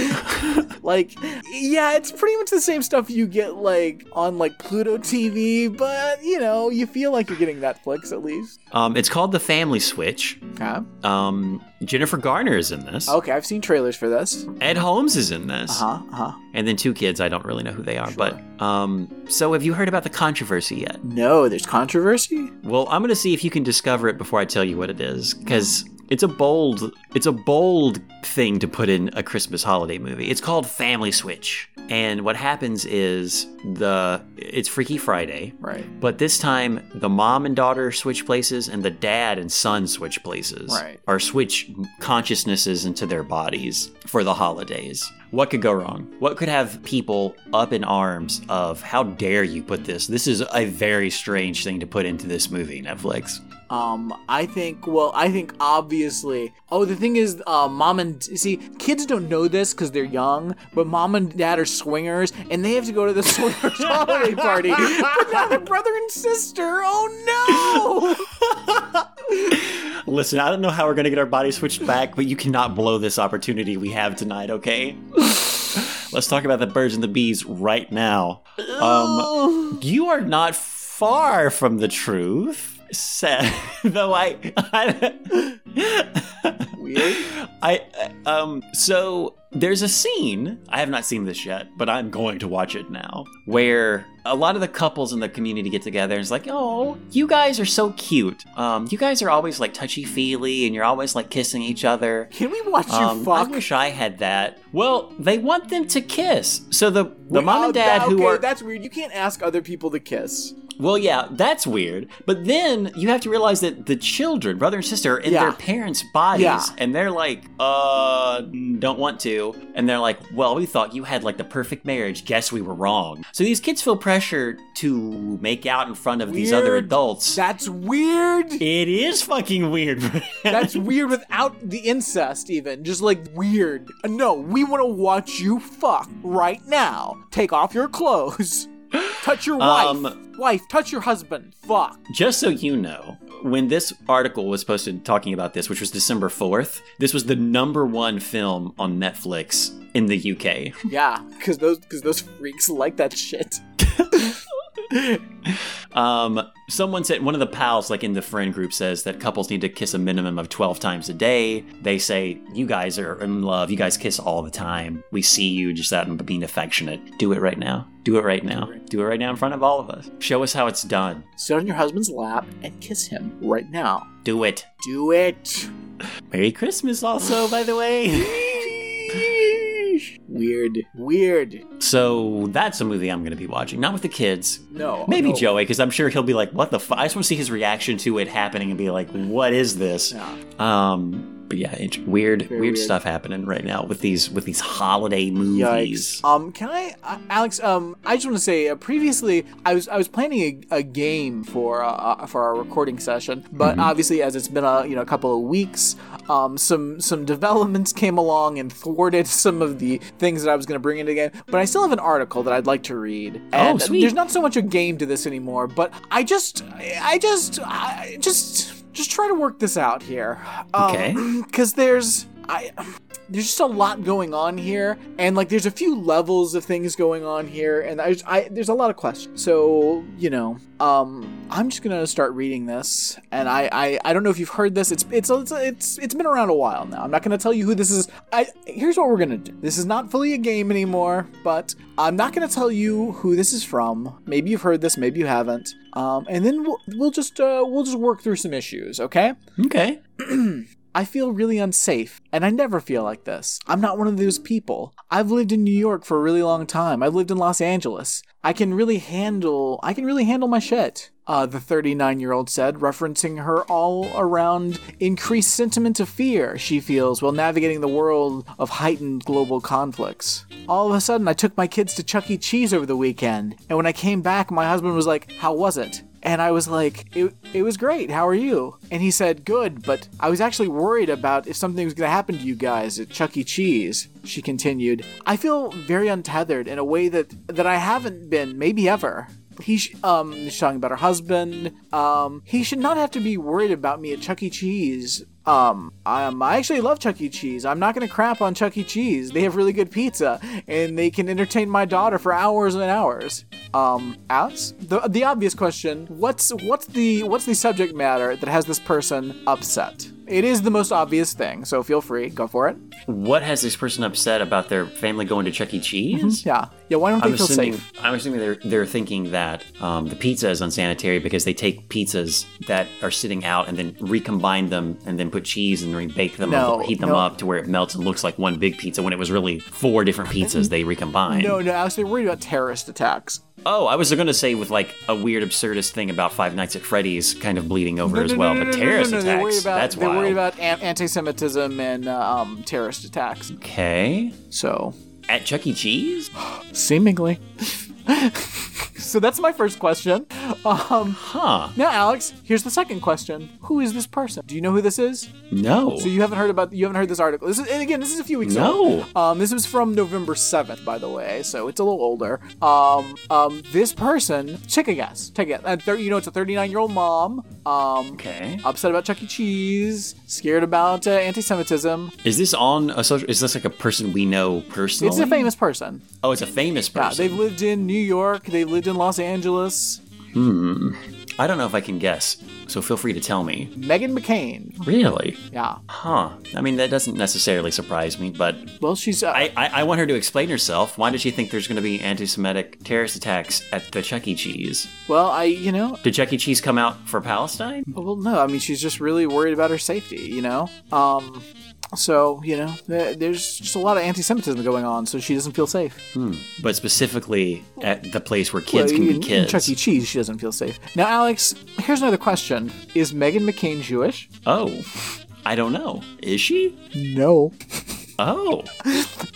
Speaker 1: [LAUGHS] like yeah, it's pretty much the same stuff you get like on like Pluto TV, but you know, you feel like you're getting Netflix at least.
Speaker 2: um, it's called The Family Switch.
Speaker 1: Okay.
Speaker 2: Um, Jennifer Garner is in this.
Speaker 1: Okay, I've seen trailers for this.
Speaker 2: Ed Helms is in this.
Speaker 1: Uh Huh? Huh?
Speaker 2: And then two kids. I don't really know who they are, but um, so have you heard about the controversy yet?
Speaker 1: No, there's controversy.
Speaker 2: Well, I'm gonna see if you can discover it before I tell you what it is, because it's a bold, it's a bold thing to put in a Christmas holiday movie. It's called Family Switch, and what happens is the it's Freaky Friday,
Speaker 1: Right.
Speaker 2: But this time, the mom and daughter switch places, and the dad and son switch places,
Speaker 1: Right.
Speaker 2: Or switch consciousnesses into their bodies for the holidays. What could go wrong? What could have people up in arms of how dare you put this? This is a very strange thing to put into this movie, Netflix.
Speaker 1: Um, I think. Well, I think obviously. Oh, the thing is, uh, mom and see, kids don't know this because they're young, but mom and dad are swingers, and they have to go to the [LAUGHS] swingers holiday party. But [LAUGHS] now they're brother and sister. Oh no! [LAUGHS]
Speaker 2: Listen, I don't know how we're gonna get our body switched back, but you cannot blow this opportunity we have tonight, okay? Let's talk about the birds and the bees right now. Um, you are not far from the truth. Sa- [LAUGHS] though I, [LAUGHS] I
Speaker 1: Weird.
Speaker 2: I um so there's a scene I have not seen this yet, but I'm going to watch it now where a lot of the couples in the community get together and it's like, "Oh, you guys are so cute. Um you guys are always like touchy-feely and you're always like kissing each other."
Speaker 1: Can we watch you
Speaker 2: Um, I wish I had that. Well, they want them to kiss. So the the mom
Speaker 1: oh,
Speaker 2: and dad
Speaker 1: that-
Speaker 2: who are
Speaker 1: that's weird. You can't ask other people to kiss.
Speaker 2: Well, yeah, that's weird. But then you have to realize that the children, brother and sister, are in
Speaker 1: Yeah.
Speaker 2: their parents' bodies,
Speaker 1: Yeah.
Speaker 2: and they're like, uh, don't want to. And they're like, well, we thought you had like the perfect marriage. Guess we were wrong. So these kids feel pressure to make out in front of these other adults.
Speaker 1: That's weird.
Speaker 2: it is fucking weird. [LAUGHS]
Speaker 1: That's weird without the incest, even. Just like weird. No, we want to watch you fuck right now. Take off your clothes. Touch your wife.
Speaker 2: Um,
Speaker 1: wife, touch your husband. Fuck.
Speaker 2: Just so you know, when this article was posted talking about this, which was December 4th, this was the number one film on Netflix in the UK.
Speaker 1: Yeah, [LAUGHS] because those because those freaks like that shit. [LAUGHS]
Speaker 2: Um, someone said one of the pals, like in the friend group, says that couples need to kiss a minimum of twelve times a day. They say you guys are in love. You guys kiss all the time. We see you just out and being affectionate. Do it right now. Do it right now. Do it right now in front of all of us. Show us how it's done.
Speaker 1: Sit on your husband's lap and kiss him right now.
Speaker 2: Do it.
Speaker 1: Do it.
Speaker 2: Merry Christmas, also, by the way.
Speaker 1: Weird. Weird.
Speaker 2: so that's a movie I'm going to be watching. Not with the kids.
Speaker 1: No.
Speaker 2: Maybe
Speaker 1: no.
Speaker 2: Joey, because I'm sure he'll be like, "What the?" I just want to see his reaction to it happening and be like, "What is this?"
Speaker 1: Yeah.
Speaker 2: Um, but yeah, it's weird, weird,
Speaker 1: weird.
Speaker 2: stuff happening right now with these with these holiday movies.
Speaker 1: Yikes. Um, can I, uh, Alex? Um, I just want to say, uh, previously, I was I was planning a, a game for uh, uh, for our recording session, but obviously, as it's been a you know a couple of weeks, um, some some developments came along and thwarted [LAUGHS] some of the things that I was going to bring into the game. But I still have an article that I'd like to read. And
Speaker 2: sweet.
Speaker 1: There's not so much a game to this anymore, but I just, I just, I just. Just try to work this out here. Um,
Speaker 2: Okay. [CLEARS THROAT]
Speaker 1: because there's I there's just a lot going on here, and like there's a few levels of things going on here, and I, I there's a lot of questions. So you know, um, I'm just gonna start reading this, and I I, I don't know if you've heard this. It's it's it's it's it's been around a while now. I'm not gonna tell you who this is. I here's what we're gonna do. This is not fully a game anymore, but I'm not gonna tell you who this is from. Maybe you've heard this, maybe you haven't. Um, and then we'll we'll just uh, we'll just work through some issues, okay?
Speaker 2: Okay. [CLEARS THROAT]
Speaker 1: I feel really unsafe, and I never feel like this. I'm not one of those people. I've lived in New York for a really long time. I've lived in Los Angeles. I can really handle I can really handle my shit. Uh, the 39 year old said, referencing her all around increased sentiment of fear she feels while navigating the world of heightened global conflicts. All of a sudden, I took my kids to Chuck E. Cheese over the weekend, and when I came back, my husband was like, How was it? And I was like, it, it was great. How are you? And he said, good, but I was actually worried about if something was going to happen to you guys at Chuck E. Cheese. She continued, I feel very untethered in a way that, that I haven't been, maybe ever. He, sh- um, she's talking about her husband. Um, he should not have to be worried about me at Chuck E. Cheese. Um, um, I actually love Chuck E. Cheese. I'm not gonna crap on Chuck E. Cheese. They have really good pizza, and they can entertain my daughter for hours and hours. Um, Alex, the the obvious question: What's what's the what's the subject matter that has this person upset? It is the most obvious thing, so feel free, go for it.
Speaker 2: What has this person upset about their family going to Chuck E. Cheese?
Speaker 1: Yeah, yeah. Why don't they
Speaker 2: I'm
Speaker 1: feel
Speaker 2: assuming,
Speaker 1: safe?
Speaker 2: I'm assuming they're they're thinking that um, the pizza is unsanitary because they take pizzas that are sitting out and then recombine them and then put cheese and rebake them
Speaker 1: No,
Speaker 2: up, heat them
Speaker 1: no.
Speaker 2: up to where it melts and looks like one big pizza when it was really four different pizzas they recombined.
Speaker 1: No, no, Alex. They're worried about terrorist attacks.
Speaker 2: Oh, I was going to say with like a weird absurdist thing about Five Nights at Freddy's kind of bleeding over
Speaker 1: No,
Speaker 2: as well, but terrorist
Speaker 1: no, no, They're
Speaker 2: attacks.
Speaker 1: about,
Speaker 2: that's wild.
Speaker 1: Worried about an- anti-Semitism and uh, um, terrorist attacks.
Speaker 2: okay.
Speaker 1: So
Speaker 2: At Chuck E. Cheese? [GASPS]
Speaker 1: Seemingly. So that's my first question. Um,
Speaker 2: Huh.
Speaker 1: now, Alex, here's the second question: Who is this person? Do you know who this is?
Speaker 2: No.
Speaker 1: So you haven't heard about you haven't heard this article. This is and again, this is a few weeks
Speaker 2: No.
Speaker 1: old. Um, this was from November seventh, by the way, so it's a little older. Um, um, this person, take a guess, take a guess. You know, it's a 39 year old mom. Um,
Speaker 2: okay.
Speaker 1: upset about Chuck E. Cheese, scared about uh, anti-Semitism.
Speaker 2: Is this on a social? Is this like a person we know personally?
Speaker 1: It's a famous person.
Speaker 2: Oh, it's a famous
Speaker 1: Yeah,
Speaker 2: person.
Speaker 1: they've lived in New York. They've lived in Los Angeles. Hmm.
Speaker 2: I don't know if I can guess, so feel free to tell me.
Speaker 1: Meghan McCain.
Speaker 2: Really?
Speaker 1: Yeah.
Speaker 2: Huh. I mean, that doesn't necessarily surprise me, but
Speaker 1: Well, she's. Uh,
Speaker 2: I, I, I want her to explain herself. Why does she think there's going to be anti-Semitic terrorist attacks at the Chuck E. Cheese?
Speaker 1: well, I. You know.
Speaker 2: Did Chuck E. Cheese come out for Palestine?
Speaker 1: Well, no. I mean, she's just really worried about her safety. You know. Um. So you know, there's just a lot of anti-Semitism going on, so she doesn't feel safe. Hmm.
Speaker 2: But specifically at the place where kids
Speaker 1: Well,
Speaker 2: can
Speaker 1: in,
Speaker 2: be
Speaker 1: in
Speaker 2: kids.
Speaker 1: Chuck E. Cheese, she doesn't feel safe. Now, Alex, here's another question: Is Meghan McCain Jewish?
Speaker 2: Oh, I don't know. Is she?
Speaker 1: No.
Speaker 2: Oh, [LAUGHS]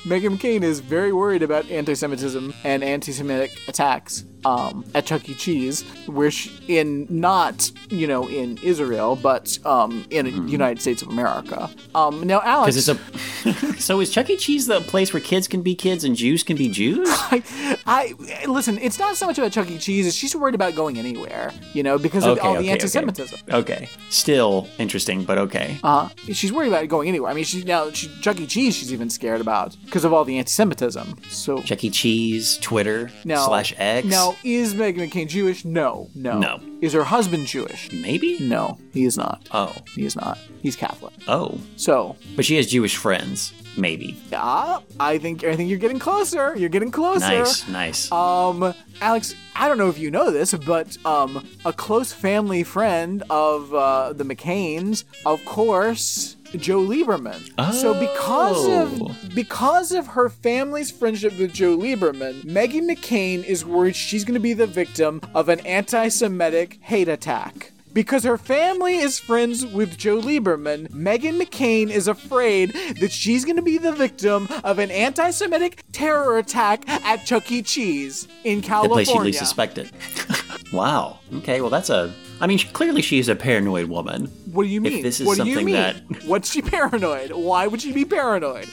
Speaker 1: Meghan McCain is very worried about anti-Semitism and anti-Semitic attacks um, at Chuck E. Cheese, where she, in not you know in Israel, but um, in the United States of America. Um, now, Alex,
Speaker 2: it's a. [LAUGHS] so is Chuck E. Cheese the place where kids can be kids and Jews can be Jews? [LAUGHS]
Speaker 1: I, I listen. It's not so much about Chuck E. Cheese. She's worried about going anywhere, you know, because of
Speaker 2: Okay,
Speaker 1: all
Speaker 2: okay,
Speaker 1: the anti-Semitism.
Speaker 2: Okay. Still interesting, but okay.
Speaker 1: Uh, she's worried about going anywhere. I mean, she now she, Chuck E. Cheese. She's even scared about because of all the anti-Semitism. So
Speaker 2: Chuck E. Cheese, Twitter
Speaker 1: now
Speaker 2: slash X.
Speaker 1: Now, is Meghan McCain Jewish? No, no,
Speaker 2: No.
Speaker 1: Is her husband Jewish?
Speaker 2: maybe.
Speaker 1: No, he is not.
Speaker 2: Oh,
Speaker 1: He is not. He's Catholic.
Speaker 2: oh.
Speaker 1: So,
Speaker 2: But she has Jewish friends. Maybe.
Speaker 1: ah, I think I think you're getting closer. You're getting closer.
Speaker 2: Nice, nice.
Speaker 1: Um, Alex, I don't know if you know this, but um, a close family friend of uh, the McCains, of course, Joe Lieberman. Oh. So because of because of her family's friendship with Joe Lieberman, Maggie McCain is worried she's going to be the victim of an anti-Semitic hate attack. Because her family is friends with Joe Lieberman, Meghan McCain is afraid that she's going to be the victim of an anti Semitic terror attack at Chuck E. Cheese in California.
Speaker 2: the place she least suspected. [LAUGHS] wow. Okay, well, that's a. I mean, clearly she's a paranoid woman.
Speaker 1: What do you mean?
Speaker 2: If this is
Speaker 1: what do you
Speaker 2: something
Speaker 1: mean?
Speaker 2: that- [LAUGHS]
Speaker 1: What's she paranoid? Why would she be paranoid?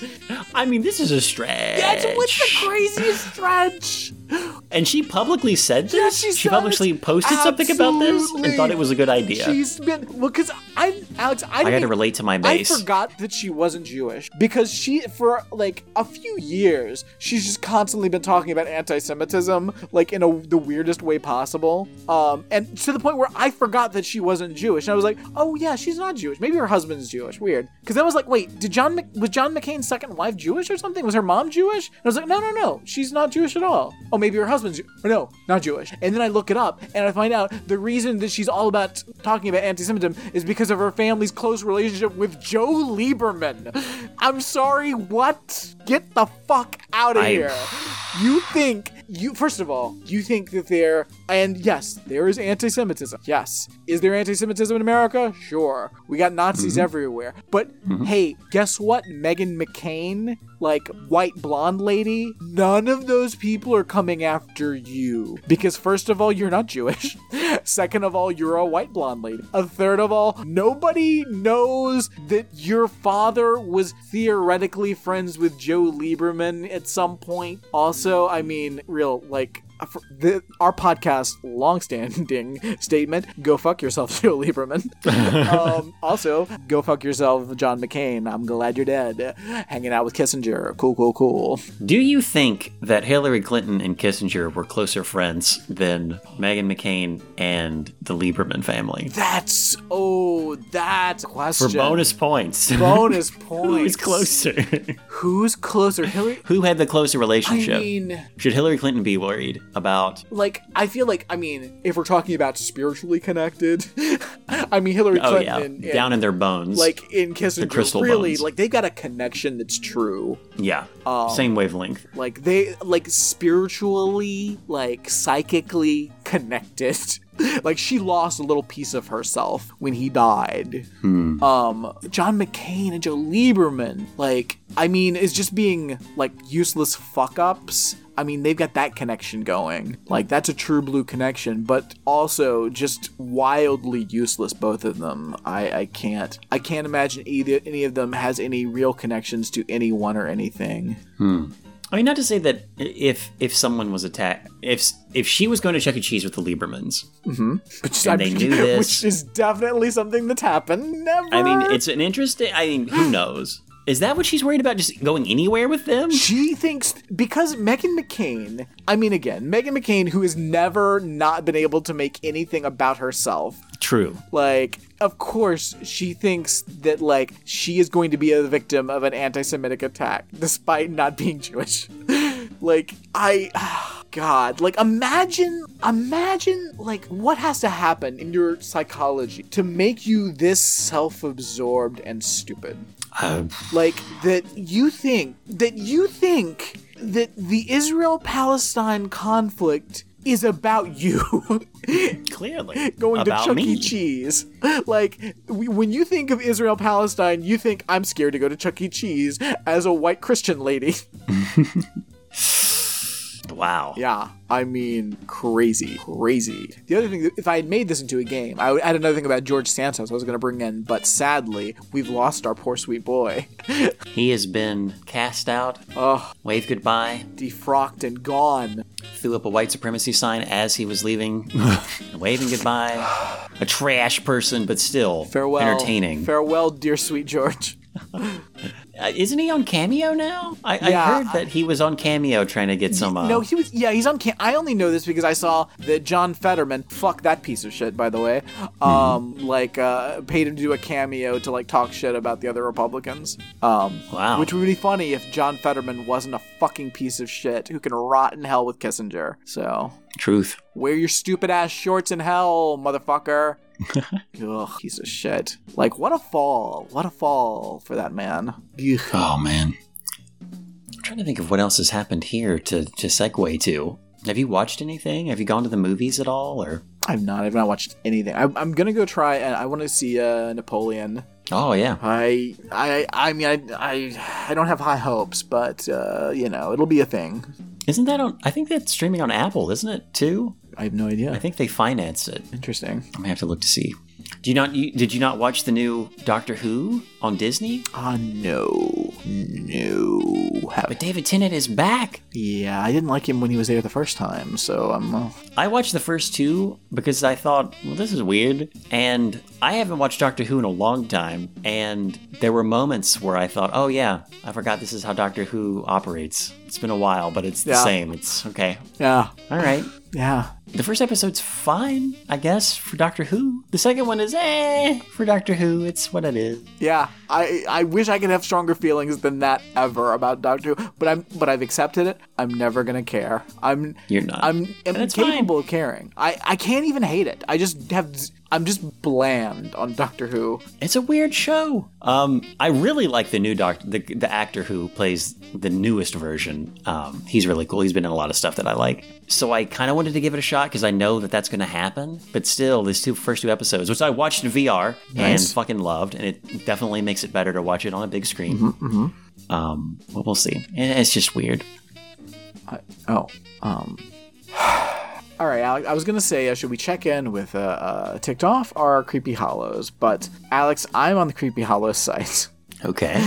Speaker 2: I mean, this is a stretch.
Speaker 1: That's what's the craziest stretch.
Speaker 2: And she publicly said this?
Speaker 1: Yeah, she said
Speaker 2: publicly
Speaker 1: it.
Speaker 2: posted something about this and thought it was a good idea.
Speaker 1: She's been well, because I, Alex, I,
Speaker 2: I
Speaker 1: didn't-
Speaker 2: to relate to my base.
Speaker 1: I forgot that she wasn't Jewish because she, for like a few years, she's just constantly been talking about anti-Semitism, like in a, the weirdest way possible. Um, and to the point where I forgot that she wasn't Jewish, and I was like, oh yeah, she's not Jewish. Maybe her husband's Jewish. Weird. Because I was like, wait, did John Mc- was John McCain's second wife Jewish or something? Was her mom Jewish? And I was like, no, no, no, she's not Jewish at all. Oh, maybe her husband's or no, not Jewish. And then I look it up and I find out the reason that she's all about talking about anti-Semitism is because of her family's close relationship with Joe Lieberman. I'm sorry, what? Get the fuck out of
Speaker 2: I-
Speaker 1: here. You think you first of all, you think that there and yes, there is anti-Semitism. Yes. Is there anti-Semitism in America? Sure. We got Nazis mm-hmm. everywhere. But mm-hmm. hey, guess what? Meghan McCain, like white blonde lady, none of those people are coming after you. Because first of all, you're not Jewish. [LAUGHS] Second of all, you're a white blonde lady. A third of all, nobody knows that your father was theoretically friends with Joe Lieberman at some point. Also, I mean, real like the, our podcast long-standing [LAUGHS] statement go fuck yourself [LAUGHS] joe lieberman. [LAUGHS] Um, also go fuck yourself john mccain. I'm glad you're dead. Hanging out with kissinger. Cool cool cool.
Speaker 2: Do you think that Hillary Clinton and Kissinger were closer friends than Meghan McCain and the Lieberman family?
Speaker 1: that's oh that question.
Speaker 2: For bonus points.
Speaker 1: bonus points.
Speaker 2: Who's closer?
Speaker 1: who's closer hillary?
Speaker 2: Who had the closer
Speaker 1: i
Speaker 2: relationship?
Speaker 1: mean
Speaker 2: Should Hillary Clinton be worried about?
Speaker 1: like I feel like I mean if we're talking about spiritually connected, [LAUGHS] I mean Hillary
Speaker 2: Oh
Speaker 1: Clinton
Speaker 2: yeah,
Speaker 1: and, and,
Speaker 2: down in their bones.
Speaker 1: like in Kissinger,
Speaker 2: crystal
Speaker 1: really
Speaker 2: bones.
Speaker 1: like they got a connection that's true.
Speaker 2: yeah,
Speaker 1: um,
Speaker 2: same wavelength.
Speaker 1: Like they like spiritually, like psychically connected. [LAUGHS] like she lost a little piece of herself when he died. Um, John McCain and Joe Lieberman, like I mean, is just being like useless fuck ups. I mean, they've got that connection going. Like that's a true blue connection, but also just wildly useless. Both of them. I I can't I can't imagine either any of them has any real connections to anyone or anything. Hmm.
Speaker 2: I mean, not to say that if if someone was attacked, if if she was going to Chuck E. Cheese with the Liebermans,
Speaker 1: Which,
Speaker 2: And they knew [LAUGHS] this.
Speaker 1: which is definitely something that's happened. Never.
Speaker 2: I mean, it's an interesting. I mean, who knows? Is that what she's worried about? Just going anywhere with them?
Speaker 1: She thinks because Meghan McCain. I mean, again, Meghan McCain, who has never not been able to make anything about herself.
Speaker 2: True.
Speaker 1: Like, of course, she thinks that like she is going to be a victim of an anti-Semitic attack, despite not being Jewish. [LAUGHS] like, I. [SIGHS] God. Like, imagine, imagine, like, what has to happen in your psychology to make you this self absorbed and stupid?
Speaker 2: Uh,
Speaker 1: Like, that you think, that you think that the Israel Palestine conflict is about you. [LAUGHS]
Speaker 2: clearly.
Speaker 1: going to Chuck
Speaker 2: me.
Speaker 1: E. Cheese. Like, w- when you think of Israel Palestine, you think, I'm scared to go to Chuck E. Cheese as a white Christian lady. [LAUGHS]
Speaker 2: Wow.
Speaker 1: Yeah, I mean, crazy, crazy. The other thing, if I had made this into a game, I would add another thing about George Santos I was going to bring in, but sadly, we've lost our poor sweet boy. [LAUGHS]
Speaker 2: He has been cast out,
Speaker 1: Ugh,
Speaker 2: waved goodbye,
Speaker 1: defrocked and gone.
Speaker 2: threw up a white supremacy sign as he was leaving, [LAUGHS] waving goodbye. A trash person, but still
Speaker 1: Farewell.
Speaker 2: entertaining.
Speaker 1: Farewell, dear sweet George. [LAUGHS]
Speaker 2: Uh, isn't he on Cameo now? I,
Speaker 1: Yeah,
Speaker 2: I heard that he was on Cameo trying to get some. Uh,
Speaker 1: No, he was. Yeah, he's on. Cam- I only know this because I saw that John Fetterman, fuck that piece of shit, by the way, um, like uh, paid him to do a cameo to like talk shit about the other Republicans. Um,
Speaker 2: Wow.
Speaker 1: Which would be funny if John Fetterman wasn't a fucking piece of shit who can rot in hell with Kissinger. So
Speaker 2: truth.
Speaker 1: wear your stupid ass shorts in hell, motherfucker. Ugh, piece of shit. Like what a fall! What a fall for that man. Ugh.
Speaker 2: Oh man. I'm trying to think of what else has happened here to to segue to. Have you watched anything? Have you gone to the movies at all? Or
Speaker 1: I've not. I've not watched anything. I, I'm gonna go try and I want to see uh, Napoleon.
Speaker 2: oh yeah,
Speaker 1: I I I mean I I, I don't have high hopes, but uh, you know it'll be a thing.
Speaker 2: isn't that on? I think that's streaming on Apple, isn't it too?
Speaker 1: I have no idea.
Speaker 2: I think they financed it.
Speaker 1: Interesting.
Speaker 2: I'm gonna have to look to see. Do you not? You, did you not watch the new Doctor Who on Disney?
Speaker 1: Ah, no, no. Have-
Speaker 2: But David Tennant is back.
Speaker 1: yeah, I didn't like him when he was there the first time, so I'm. Uh,
Speaker 2: I watched the first two because I thought, well, this is weird. And I haven't watched Doctor Who in a long time. And there were moments where I thought, oh, yeah, I forgot this is how Doctor Who operates. It's been a while, but it's the
Speaker 1: Yeah.
Speaker 2: same. It's okay.
Speaker 1: yeah,
Speaker 2: All right.
Speaker 1: yeah.
Speaker 2: The first episode's fine, I guess, for Doctor Who. The second one is eh for Doctor Who. It's what it is.
Speaker 1: Yeah, I I wish I could have stronger feelings than that ever about Doctor Who, but I'm but I've accepted it. I'm never gonna care. I'm
Speaker 2: You're not.
Speaker 1: I'm, I'm
Speaker 2: it's fine.
Speaker 1: incapable of caring. I I can't even hate it. I just have I'm just bland on Doctor Who.
Speaker 2: It's a weird show. Um, I really like the new doctor, the, the actor who plays the newest version. Um, he's really cool. He's been in a lot of stuff that I like. So I kind of wanted to give it a shot because I know that that's going to happen. But still, these two first two episodes, which I watched in VR and fucking loved, and it definitely makes it better to watch it on a big screen.
Speaker 1: Mm-hmm,
Speaker 2: Um, well, we'll see. And it's just weird.
Speaker 1: Oh, um. [SIGHS] All right, Alex. I was gonna say, uh, should we check in with uh, uh, ticked off our creepy hollows? But Alex, I'm on the creepy hollows [LAUGHS] site,
Speaker 2: Okay.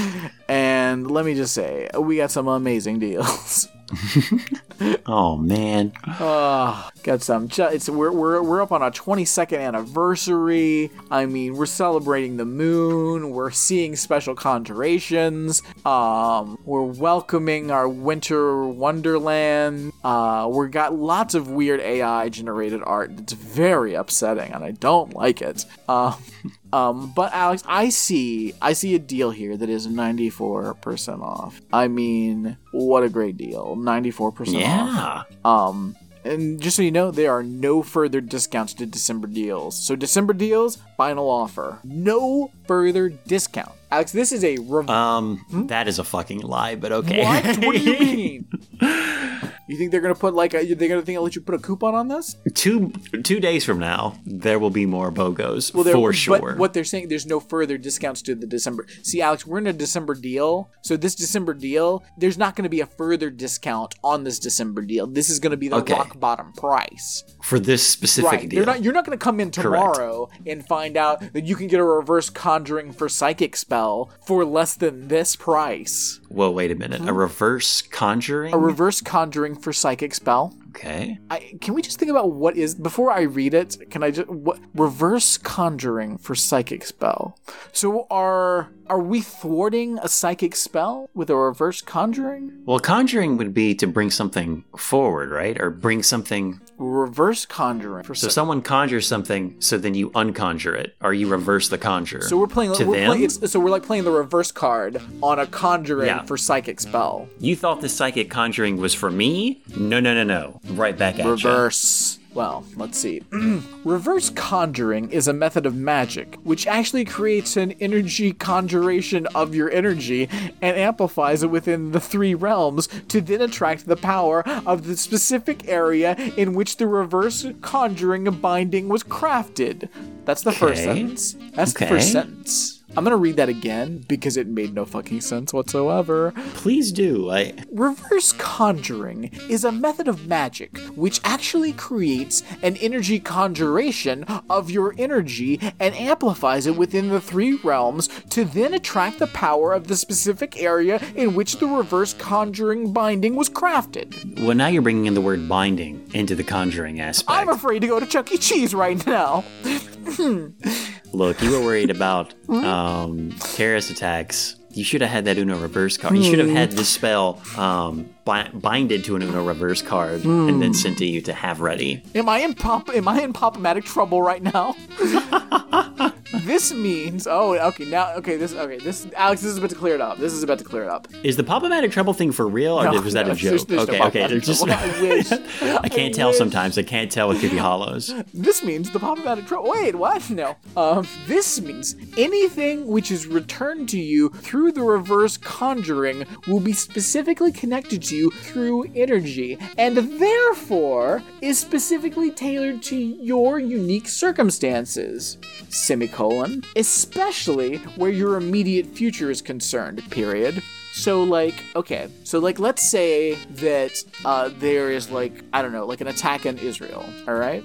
Speaker 1: and let me just say, we got some amazing deals. [LAUGHS]
Speaker 2: oh man.
Speaker 1: Oh, got some. It's we're, we're we're up on our 22nd anniversary. I mean, we're celebrating the moon. We're seeing special conjurations. Um, we're welcoming our winter wonderland. Uh, we got lots of weird AI generated art. It's very upsetting, and I don't like it. Um. [LAUGHS] Um, but Alex, I see, I see a deal here that is 94% off. I mean, what a great deal. 94% off.
Speaker 2: Yeah.
Speaker 1: Um, and just so you know, there are no further discounts to December deals. So December deals, final offer. No further discount. Alex, this is a rev-
Speaker 2: Um, that is a fucking lie, but okay.
Speaker 1: what? What do you [LAUGHS] mean? You think they're gonna put like a? They're gonna think I'll let you put a coupon on this?
Speaker 2: two two days from now, there will be more bogos
Speaker 1: Well, they're-
Speaker 2: for sure.
Speaker 1: But what they're saying, there's no further discounts to the December. See, Alex, we're in a December deal. So this December deal, there's not going to be a further discount on this December deal. This is going to be the
Speaker 2: Okay.
Speaker 1: rock bottom price.
Speaker 2: for this specific
Speaker 1: Right.
Speaker 2: deal.
Speaker 1: You're not you're not going to come in tomorrow and find out that you can get a reverse conjuring for psychic spell for less than this price.
Speaker 2: Well, wait a minute. A hmm? reverse conjuring?
Speaker 1: A reverse conjuring for psychic spell.
Speaker 2: okay.
Speaker 1: I, can we just think about what is before I read it? Can I just what reverse conjuring for psychic spell? So are are we thwarting a psychic spell with a reverse conjuring?
Speaker 2: Well, conjuring would be to bring something forward, right? Or bring something.
Speaker 1: Reverse conjuring for
Speaker 2: So
Speaker 1: psy-
Speaker 2: someone conjures something, so then you unconjure it, or you reverse the conjure.
Speaker 1: So we're playing.
Speaker 2: to
Speaker 1: we're
Speaker 2: them.
Speaker 1: so we're like playing the reverse card on a conjuring
Speaker 2: Yeah.
Speaker 1: for psychic spell.
Speaker 2: you thought the psychic conjuring was for me? No, no, no, no. Right back at you.
Speaker 1: Reverse. Well, let's see. [CLEARS THROAT] Reverse conjuring is a method of magic which actually creates an energy conjuration of your energy and amplifies it within the three realms to then attract the power of the specific area in which the reverse conjuring binding was crafted. That's the first sentence. That's the first sentence. I'm gonna read that again because it made no fucking sense whatsoever.
Speaker 2: Please do. I
Speaker 1: Reverse conjuring is a method of magic which actually creates an energy conjuration of your energy and amplifies it within the three realms to then attract the power of the specific area in which the reverse conjuring binding was crafted.
Speaker 2: well now you're bringing in the word binding into the conjuring aspect.
Speaker 1: I'm afraid to go to Chuck E. Cheese right now. [LAUGHS]
Speaker 2: Look, you were worried [LAUGHS] about um, terrorist attacks. You should have had that Uno reverse card. You should have had this spell um, bi- binded to an Uno reverse card and then sent to you to have ready.
Speaker 1: Am I in pop? Am I in pop-matic trouble right now? [LAUGHS] this means. Oh, okay. Now, okay. This. Okay. This. Alex, this is about to clear it up. This is about to clear it up.
Speaker 2: Is the Pop-O-Matic trouble thing for real, or
Speaker 1: No,
Speaker 2: was that
Speaker 1: no,
Speaker 2: a joke?
Speaker 1: there's no
Speaker 2: okay, okay. There's just.
Speaker 1: I wish. [LAUGHS]
Speaker 2: I can't
Speaker 1: I
Speaker 2: tell
Speaker 1: wish.
Speaker 2: sometimes. I can't tell with Creepy Hollows.
Speaker 1: This means the pop-matic trouble. Wait, what? No. Um. This means anything which is returned to you through the reverse conjuring will be specifically connected to you through energy, and therefore is specifically tailored to your unique circumstances. Semicolon. Especially where your immediate future is concerned. Period. So like, okay, so like, let's say that uh, there is like, I don't know, like an attack on Israel. All right?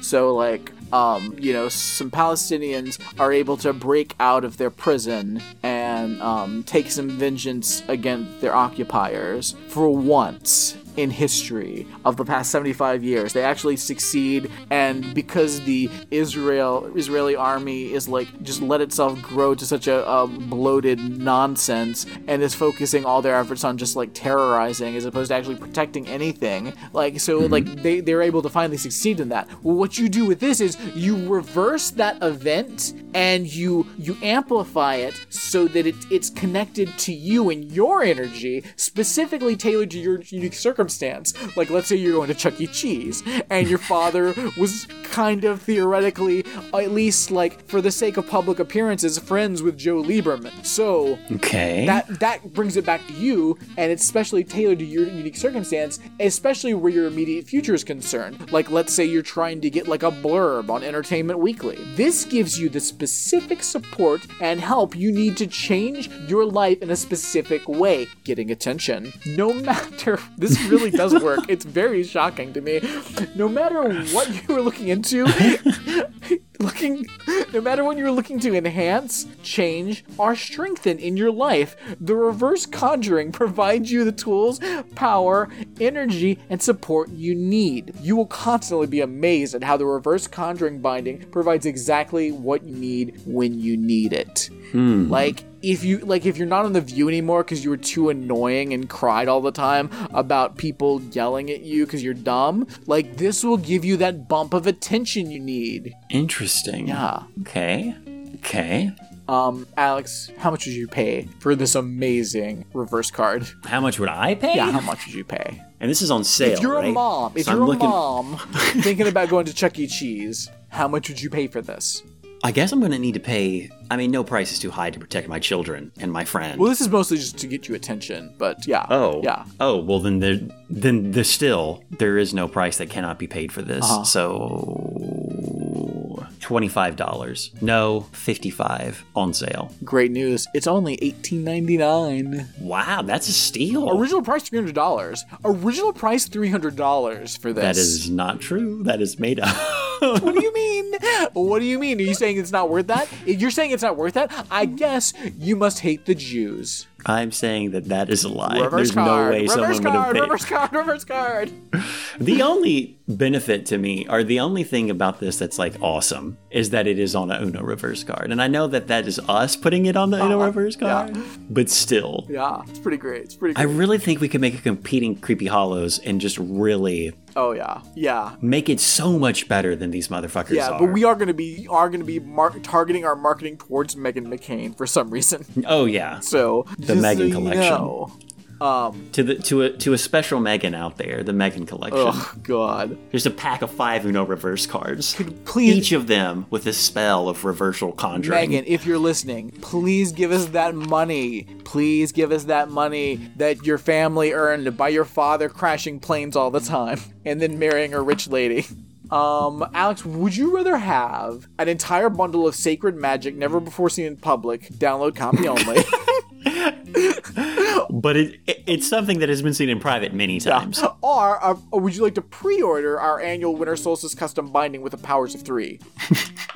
Speaker 1: So like, um, you know, some Palestinians are able to break out of their prison and um, take some vengeance against their occupiers for once in history of the past 75 years. They actually succeed, and because the Israel Israeli army is like just let itself grow to such a, a bloated nonsense and is focusing all their efforts on just like terrorizing as opposed to actually protecting anything. Like so, like they they're able to finally succeed in that. Well, what you do with this is you reverse that event and you you amplify it so that it, it's connected to you and your energy specifically tailored to your unique circumstance. Like let's say you're going to chuck e. Cheese and your [LAUGHS] father was kind of theoretically at least like for the sake of public appearances friends with joe lieberman. So
Speaker 2: Okay.
Speaker 1: that that brings it back to you and it's specially tailored to your unique circumstance especially where your immediate future is concerned. Like let's say you're trying to get like a blurb on entertainment weekly. This gives you the specific support and help you need to change your life in a specific way. Getting attention. No [LAUGHS] matter this really does work. It's very shocking to me. No matter what you were looking into [LAUGHS] looking no matter what you're looking to enhance change or strengthen in your life the reverse conjuring provides you the tools power energy and support you need. You will constantly be amazed at how the reverse conjuring binding provides exactly what you need when you need it. Hmm. Like if you like if you're not on the view anymore because you were too annoying and cried all the time about people yelling at you because you're dumb like this will give you that bump of attention you need
Speaker 2: Interesting.
Speaker 1: yeah
Speaker 2: Okay. Okay.
Speaker 1: um alex how much would you pay for this amazing reverse card
Speaker 2: How much would I pay?
Speaker 1: yeah how much would you pay
Speaker 2: And this is on sale.
Speaker 1: if you're
Speaker 2: right?
Speaker 1: a mom if
Speaker 2: So I'm
Speaker 1: you're a
Speaker 2: looking-
Speaker 1: mom [LAUGHS] thinking about going to chuck e cheese how much would you pay for this
Speaker 2: I guess I'm going to need to pay. I mean, no price is too high to protect my children and my friend.
Speaker 1: well this is mostly just to get you attention but yeah
Speaker 2: Oh.
Speaker 1: yeah
Speaker 2: Oh, well then there then there's still there is no price that cannot be paid for this.
Speaker 1: Uh-huh.
Speaker 2: So $25. No, 55 on sale.
Speaker 1: great news it's only 18.99
Speaker 2: Wow, that's a steal.
Speaker 1: Original price three hundred dollars. Original price three hundred dollars for this.
Speaker 2: that is not true. That is made up. [LAUGHS]
Speaker 1: What do you [LAUGHS] mean? What do you mean? Are you saying it's not worth that? If you're saying it's not worth that, I guess you must hate the Jews.
Speaker 2: I'm saying that that is a lie.
Speaker 1: Reverse
Speaker 2: There's
Speaker 1: card.
Speaker 2: no way someone would have
Speaker 1: card.
Speaker 2: paid.
Speaker 1: Reverse card. Reverse card. [LAUGHS]
Speaker 2: The only benefit to me, or the only thing about this that's like awesome, is that it is on a Uno reverse card, and I know that that is us putting it on the Uno
Speaker 1: Uh-huh.
Speaker 2: reverse
Speaker 1: Yeah.
Speaker 2: card, but still,
Speaker 1: Yeah, it's pretty great. It's pretty
Speaker 2: I really think we could make a competing Creepy Hollows and just really
Speaker 1: oh yeah, yeah.
Speaker 2: make it so much better than these motherfuckers
Speaker 1: Yeah,
Speaker 2: are.
Speaker 1: but we are gonna be are gonna be mar- targeting our marketing towards Meghan McCain for some reason.
Speaker 2: Oh yeah,
Speaker 1: So
Speaker 2: The Meghan
Speaker 1: so you
Speaker 2: collection.
Speaker 1: know. Um,
Speaker 2: To the to a to a special Meghan out there, the Meghan collection.
Speaker 1: oh God.
Speaker 2: There's a pack of five Uno reverse cards.
Speaker 1: please-
Speaker 2: Each of them with a spell of reversal conjuring.
Speaker 1: Meghan, if you're listening, please give us that money. Please give us that money that your family earned by your father crashing planes all the time and then marrying a rich lady. Um, Alex, would you rather have an entire bundle of sacred magic never before seen in public, download copy [LAUGHS] only, [LAUGHS]
Speaker 2: But it, it it's something that has been seen in private many times.
Speaker 1: or, uh, or would you like to pre-order our annual Winter Solstice custom binding with the powers of three? [LAUGHS]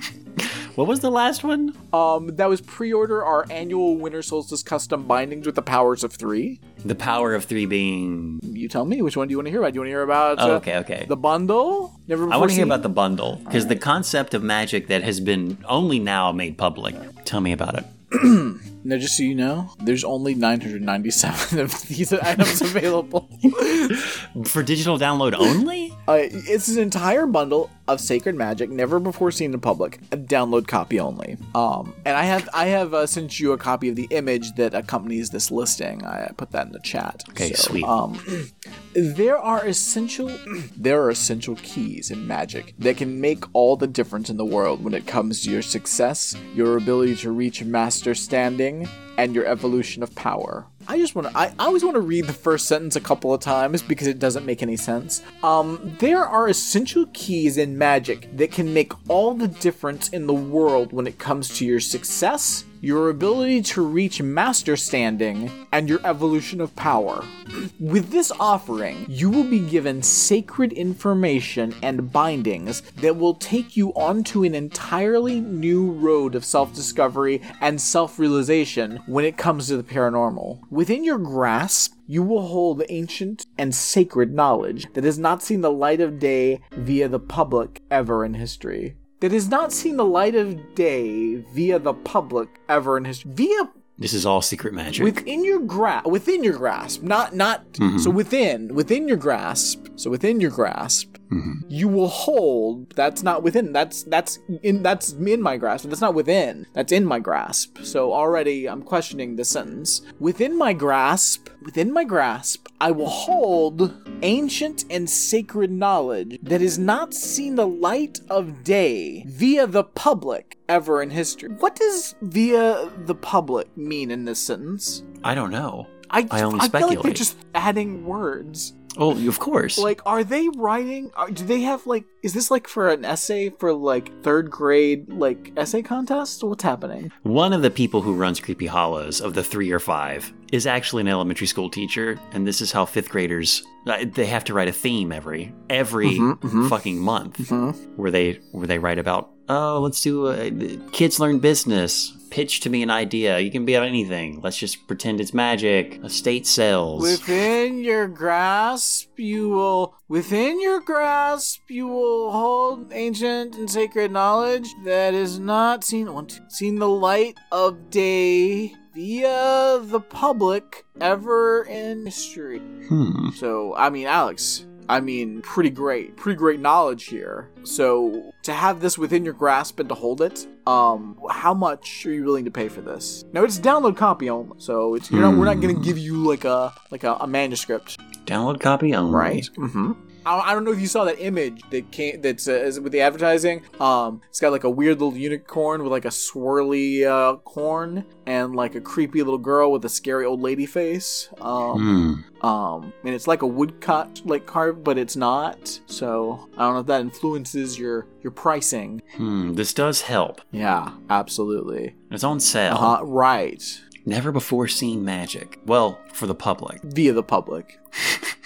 Speaker 2: What was the last one?
Speaker 1: Um, that was pre-order our annual Winter Solstice custom bindings with the powers of three.
Speaker 2: The power of three being.
Speaker 1: You tell me which one do you want to hear about? Do you want to hear about?
Speaker 2: Oh,
Speaker 1: uh,
Speaker 2: okay, okay.
Speaker 1: The bundle. Never.
Speaker 2: I
Speaker 1: before
Speaker 2: want to hear about the bundle because the concept of magic that has been only now made public. Tell me about it. [CLEARS THROAT]
Speaker 1: Now, just so you know, there's only 997 of these items [LAUGHS] available.
Speaker 2: For digital download only?
Speaker 1: uh, it's an entire bundle of sacred magic, never before seen in public, a download copy only. Um, and I have I have uh, sent you a copy of the image that accompanies this listing. I put that in the chat.
Speaker 2: Okay,
Speaker 1: So,
Speaker 2: sweet.
Speaker 1: Um, there are essential there are essential keys in magic that can make all the difference in the world when it comes to your success, your ability to reach master standing, listening and your evolution of power. I just want to I, always want to read the first sentence a couple of times because it doesn't make any sense. Um there are essential keys in magic that can make all the difference in the world when it comes to your success, your ability to reach master standing, and your evolution of power. [CLEARS THROAT] With this offering, you will be given sacred information and bindings that will take you onto an entirely new road of self discovery and self realization when it comes to the paranormal. Within your grasp, you will hold ancient and sacred knowledge that has not seen the light of day via the public ever in history. That has not seen the light of day via the public ever in history. Via
Speaker 2: This is all secret magic.
Speaker 1: within your grasp within your grasp not not mm-hmm. so within within your grasp so within your grasp Mm-hmm. you will hold that's not within that's that's in that's in my grasp that's not within that's in my grasp so already i'm questioning the sentence within my grasp within my grasp i will hold ancient and sacred knowledge that has not seen the light of day via the public ever in history what does via the public mean in this sentence
Speaker 2: I don't know.
Speaker 1: I,
Speaker 2: I only
Speaker 1: I feel like they're
Speaker 2: speculate.
Speaker 1: just adding words.
Speaker 2: Oh, of course.
Speaker 1: Like, are they writing? Are, do they have like? Is this like for an essay for like third grade like essay contest? What's happening?
Speaker 2: One of the people who runs Creepy Hollows of the three or five is actually an elementary school teacher, and this is how fifth graders uh, they have to write a theme every every mm-hmm, mm-hmm. fucking month, mm-hmm. where they where they write about oh let's do a, kids learn business. Pitch to me an idea. You can be about anything. Let's just pretend it's magic. Estate sales.
Speaker 1: Within your grasp, you will. Within your grasp, you will hold ancient and sacred knowledge that is not seen one, two, seen the light of day via the public ever in history.
Speaker 2: hmm.
Speaker 1: So, I mean, Alex, I mean, pretty great, pretty great knowledge here. So, to have this within your grasp and to hold it, um, how much are you willing to pay for this? Now, it's download copy only, so it's you're not, we're not going to give you like a like a, a manuscript,
Speaker 2: Download copy only. Right?
Speaker 1: Mm-hmm. I, don't know if you saw that image that came that's uh, is with the advertising. Um, it's got like a weird little unicorn with like a swirly uh, corn and like a creepy little girl with a scary old lady face. Um,
Speaker 2: Hmm.
Speaker 1: um, and it's like a woodcut like carved, but it's not. So I don't know if that influences your your pricing.
Speaker 2: Hmm. This does help.
Speaker 1: Yeah, absolutely.
Speaker 2: It's on sale.
Speaker 1: Uh, right.
Speaker 2: Never before seen magic. Well, for the public.
Speaker 1: Via the public. [LAUGHS]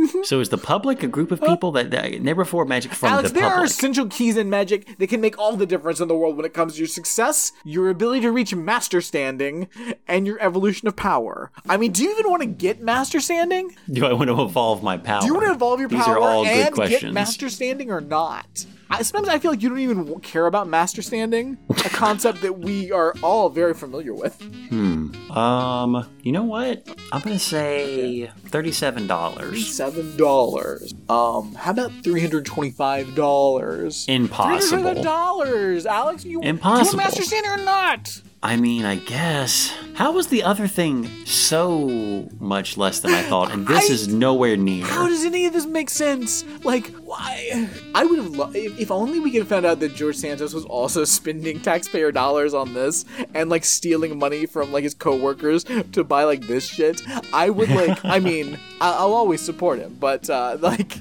Speaker 1: [LAUGHS]
Speaker 2: So is the public a group of people that, that never before magic from
Speaker 1: Alex,
Speaker 2: the
Speaker 1: there are essential keys in magic that can make all the difference in the world when it comes to your success, your ability to reach master standing, and your evolution of power. I mean, do you even want to get master standing?
Speaker 2: Do I want to evolve my power?
Speaker 1: Do you want to evolve your
Speaker 2: These
Speaker 1: power
Speaker 2: are all good
Speaker 1: and
Speaker 2: questions.
Speaker 1: get master standing or not? I, sometimes I feel like you don't even care about master standing, a concept that we are all very familiar with. Hmm.
Speaker 2: Um, you know what? I'm gonna say thirty-seven dollars.
Speaker 1: Seven dollars. Um, how about three hundred twenty-five dollars?
Speaker 2: Impossible.
Speaker 1: dollars, Alex. You, Do you want master standing or not?
Speaker 2: I mean, I guess. How was the other thing so much less than I thought, and this
Speaker 1: I-
Speaker 2: is nowhere near?
Speaker 1: How does any of this make sense? Like, why? I would have loved if, if only we could have found out that George Santos was also spending taxpayer dollars on this and like stealing money from like his coworkers to buy like this shit. I would like. I [LAUGHS] mean, I- I'll always support him, but uh, [LAUGHS] like.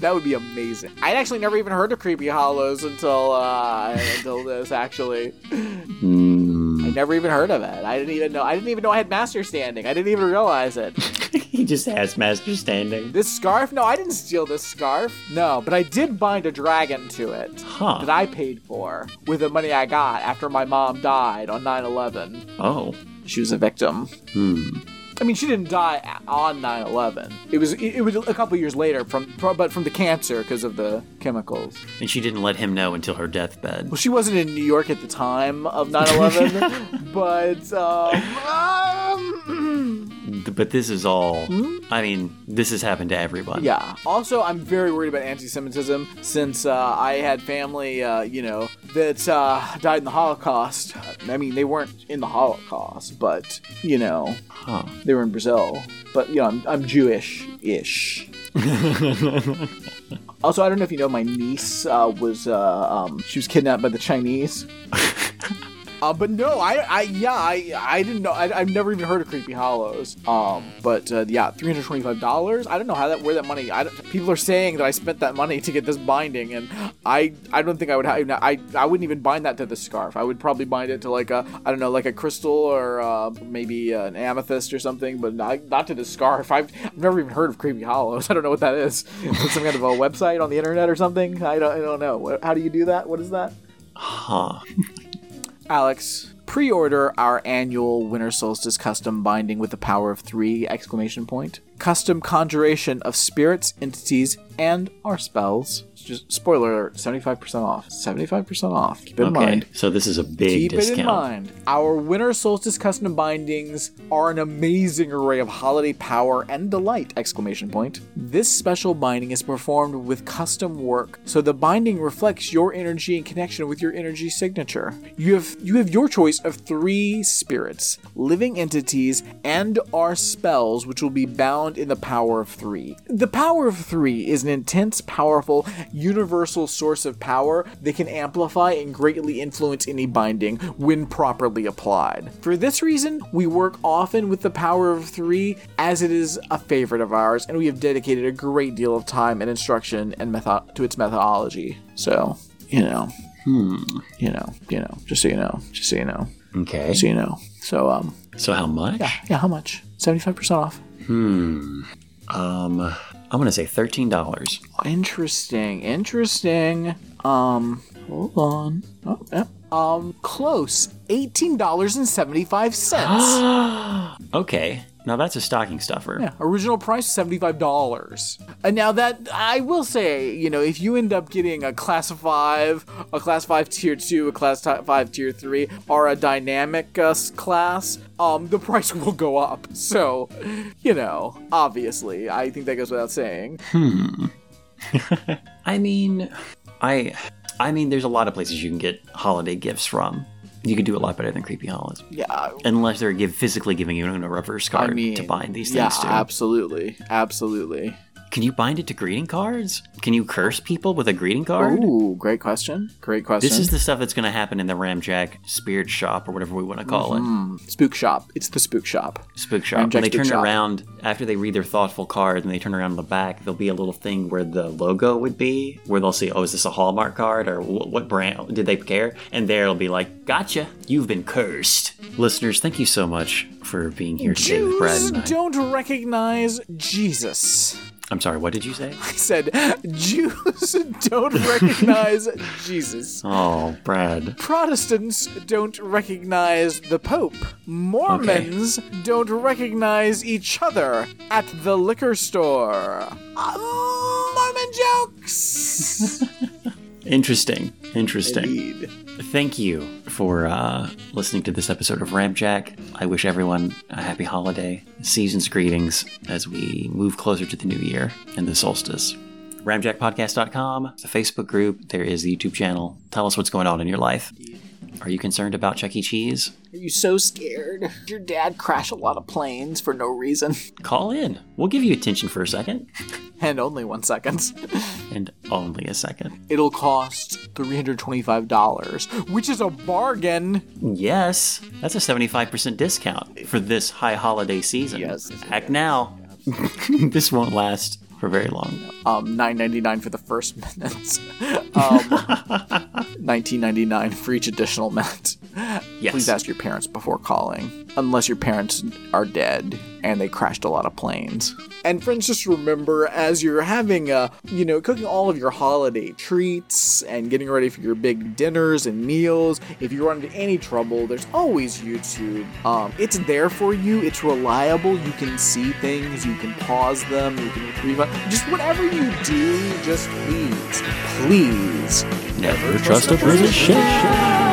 Speaker 1: That would be amazing. I'd actually never even heard of Creepy Hollows until uh, until this. Actually, I never even heard of it. I didn't even know. I didn't even know I had Master Standing. I didn't even realize it. [LAUGHS]
Speaker 2: he just has Master Standing.
Speaker 1: This scarf? No, I didn't steal this scarf. No, but I did bind a dragon to it
Speaker 2: Huh.
Speaker 1: that I paid for with the money I got after my mom died on 9 11.
Speaker 2: Oh.
Speaker 1: She was a victim. Hmm. I mean, she didn't die on 9 11. It was, it, was a couple years later, from, but from the cancer because of the chemicals.
Speaker 2: And she didn't let him know until her deathbed.
Speaker 1: Well, she wasn't in New York at the time of 9 11, [LAUGHS] but. Um, um,
Speaker 2: But this is all. I mean, this has happened to everybody.
Speaker 1: Yeah. Also, I'm very worried about anti-Semitism since uh, I had family, uh, you know, that uh, died in the Holocaust. I mean, they weren't in the Holocaust, but you know,
Speaker 2: Huh.
Speaker 1: they were in Brazil. But you know, I'm, I'm Jewish-ish. [LAUGHS] also, I don't know if you know, my niece uh, was uh, um, she was kidnapped by the Chinese. [LAUGHS] Uh, but no, I, I, yeah, I, I didn't know. I, I've never even heard of Creepy Hollows. Um, but uh, yeah, three hundred twenty-five dollars. I don't know how that, where that money. I people are saying that I spent that money to get this binding, and I, I don't think I would. have I, I wouldn't even bind that to the scarf. I would probably bind it to like a, I don't know, like a crystal or uh, maybe an amethyst or something, but not, not to the scarf. I've, I've never even heard of Creepy Hollows. [LAUGHS] I don't know what that is. Some kind of a website on the internet or something. I don't, I don't know. How do you do that? What is that?
Speaker 2: Huh.
Speaker 1: Alex, pre-order our annual Winter Solstice custom binding with the power of three! Exclamation point. Custom conjuration of spirits, entities, and our spells. Just spoiler alert: seventy-five percent off. Seventy-five percent off. Keep it in
Speaker 2: Okay.
Speaker 1: mind.
Speaker 2: So this is a big
Speaker 1: Keep
Speaker 2: discount.
Speaker 1: it in mind. Our Winter Solstice custom bindings are an amazing array of holiday power and delight! Exclamation point. This special binding is performed with custom work, so the binding reflects your energy and connection with your energy signature. You have you have your choice of three spirits, living entities, and our spells, which will be bound in the power of three. The power of three is an intense, powerful, universal source of power that can amplify and greatly influence any binding when properly applied. For this reason, we work often with the power of three as it is a favorite of ours, and we have dedicated a great deal of time and instruction and method to its methodology. So, you know, Hmm. you know, you know, just so you know, just so you know,
Speaker 2: Okay.
Speaker 1: so you know. So, um,
Speaker 2: So how much?
Speaker 1: Yeah, yeah, how much? Seventy-five percent off. Hmm.
Speaker 2: Um, I'm gonna say thirteen dollars.
Speaker 1: Interesting, interesting. Um, hold on. Oh, yeah. Um, close. Eighteen dollars and seventy-five cents. [GASPS]
Speaker 2: Okay. Now that's a stocking stuffer.
Speaker 1: yeah, original price seventy-five dollars. And now that I will say, you know, if you end up getting a class five, a class five tier two, a class five tier three, or a dynamic uh, class, um, the price [LAUGHS] will go up. So, you know, obviously, I think that goes without saying. Hmm. [LAUGHS]
Speaker 2: I mean, I, I mean, there's a lot of places you can get holiday gifts from. You could do a lot better than Creepy Hollows,
Speaker 1: Yeah,
Speaker 2: unless they're give, physically giving you a reverse
Speaker 1: I
Speaker 2: card
Speaker 1: mean,
Speaker 2: to bind these
Speaker 1: yeah,
Speaker 2: things to.
Speaker 1: absolutely, absolutely.
Speaker 2: Can you bind it to greeting cards? Can you curse people with a greeting card?
Speaker 1: Ooh, great question. Great question.
Speaker 2: This is the stuff that's going to happen in the Ramjack Spirit Shop or whatever we want to call it. Mm-hmm.
Speaker 1: spook shop. It's the spook shop.
Speaker 2: Spook Shop.
Speaker 1: Ramjack
Speaker 2: when they turn
Speaker 1: Shop.
Speaker 2: around after they read their thoughtful card and they turn around on the back, there'll be a little thing where the logo would be, where they'll say, "Oh, is this a Hallmark card or what, brand did they care?" And there it'll be like, "Gotcha, you've been cursed." Listeners, thank you so much for being here today with Brad and I.
Speaker 1: don't recognize Jesus.
Speaker 2: I'm sorry, what did you say? [LAUGHS]
Speaker 1: I said Jews [LAUGHS] don't recognize Jesus. [LAUGHS]
Speaker 2: Oh, Brad.
Speaker 1: Protestants don't recognize the Pope. Mormons don't recognize each other at the liquor store. Uh, Mormon jokes.
Speaker 2: Interesting. Interesting.
Speaker 1: Indeed.
Speaker 2: Thank you for uh, listening to this episode of Ramjack. I wish everyone a happy holiday, season's greetings as we move closer to the new year and the solstice. RamjackPodcast.com, the Facebook group, there is the YouTube channel. Tell us what's going on in your life. Are you concerned about Chuck E. Cheese?
Speaker 1: Are you so scared? Your dad crashed a lot of planes for no reason.
Speaker 2: Call in. We'll give you attention for a second.
Speaker 1: And only one second.
Speaker 2: And only a second.
Speaker 1: It'll cost $325, which is a bargain.
Speaker 2: Yes, that's a 75% discount for this high holiday season.
Speaker 1: Yes.
Speaker 2: Act now. [LAUGHS] this won't last for very long.
Speaker 1: Um, $9.99 for the first [LAUGHS] minute. Um, [LAUGHS] $19.99 for each additional minute.
Speaker 2: Yes.
Speaker 1: Please ask your parents before calling, unless your parents are dead and they crashed a lot of planes. And friends, just remember as you're having, uh, you know, cooking all of your holiday treats and getting ready for your big dinners and meals, if you run into any trouble, there's always YouTube. Um, it's there for you. It's reliable. You can see things. You can pause them. You can rewind. Just whatever you do, just please, please
Speaker 2: Never trust a British chef.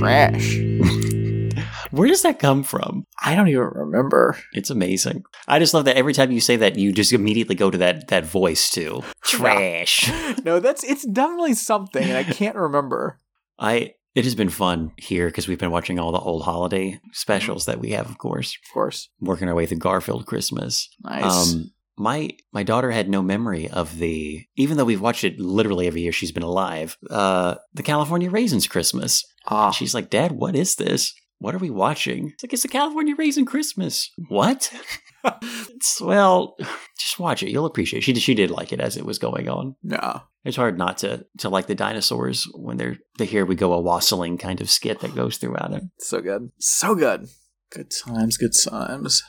Speaker 1: Trash. [LAUGHS]
Speaker 2: Where does that come from?
Speaker 1: I don't even remember.
Speaker 2: It's amazing. I just love that every time you say that, you just immediately go to that that voice too. Trash. [LAUGHS]
Speaker 1: No, that's it's definitely something, and I can't remember.
Speaker 2: I. It has been fun here because we've been watching all the old holiday specials that we have, of course,
Speaker 1: Of course,
Speaker 2: working our way through Garfield Christmas.
Speaker 1: nice.
Speaker 2: Um, my my daughter had no memory of the, even though we've watched it literally every year she's been alive. Uh, the California Raisins Christmas.
Speaker 1: Ah,
Speaker 2: She's like, Dad, what is this? What are we watching? It's like, it's the California Raisin Christmas. What? it's, [LAUGHS] well, just watch it. You'll appreciate it. She, she did like it as it was going on.
Speaker 1: no.
Speaker 2: It's hard not to to like the dinosaurs when they're they hear we go a wassailing kind of skit that goes throughout it.
Speaker 1: So good, so good. Good times, good times.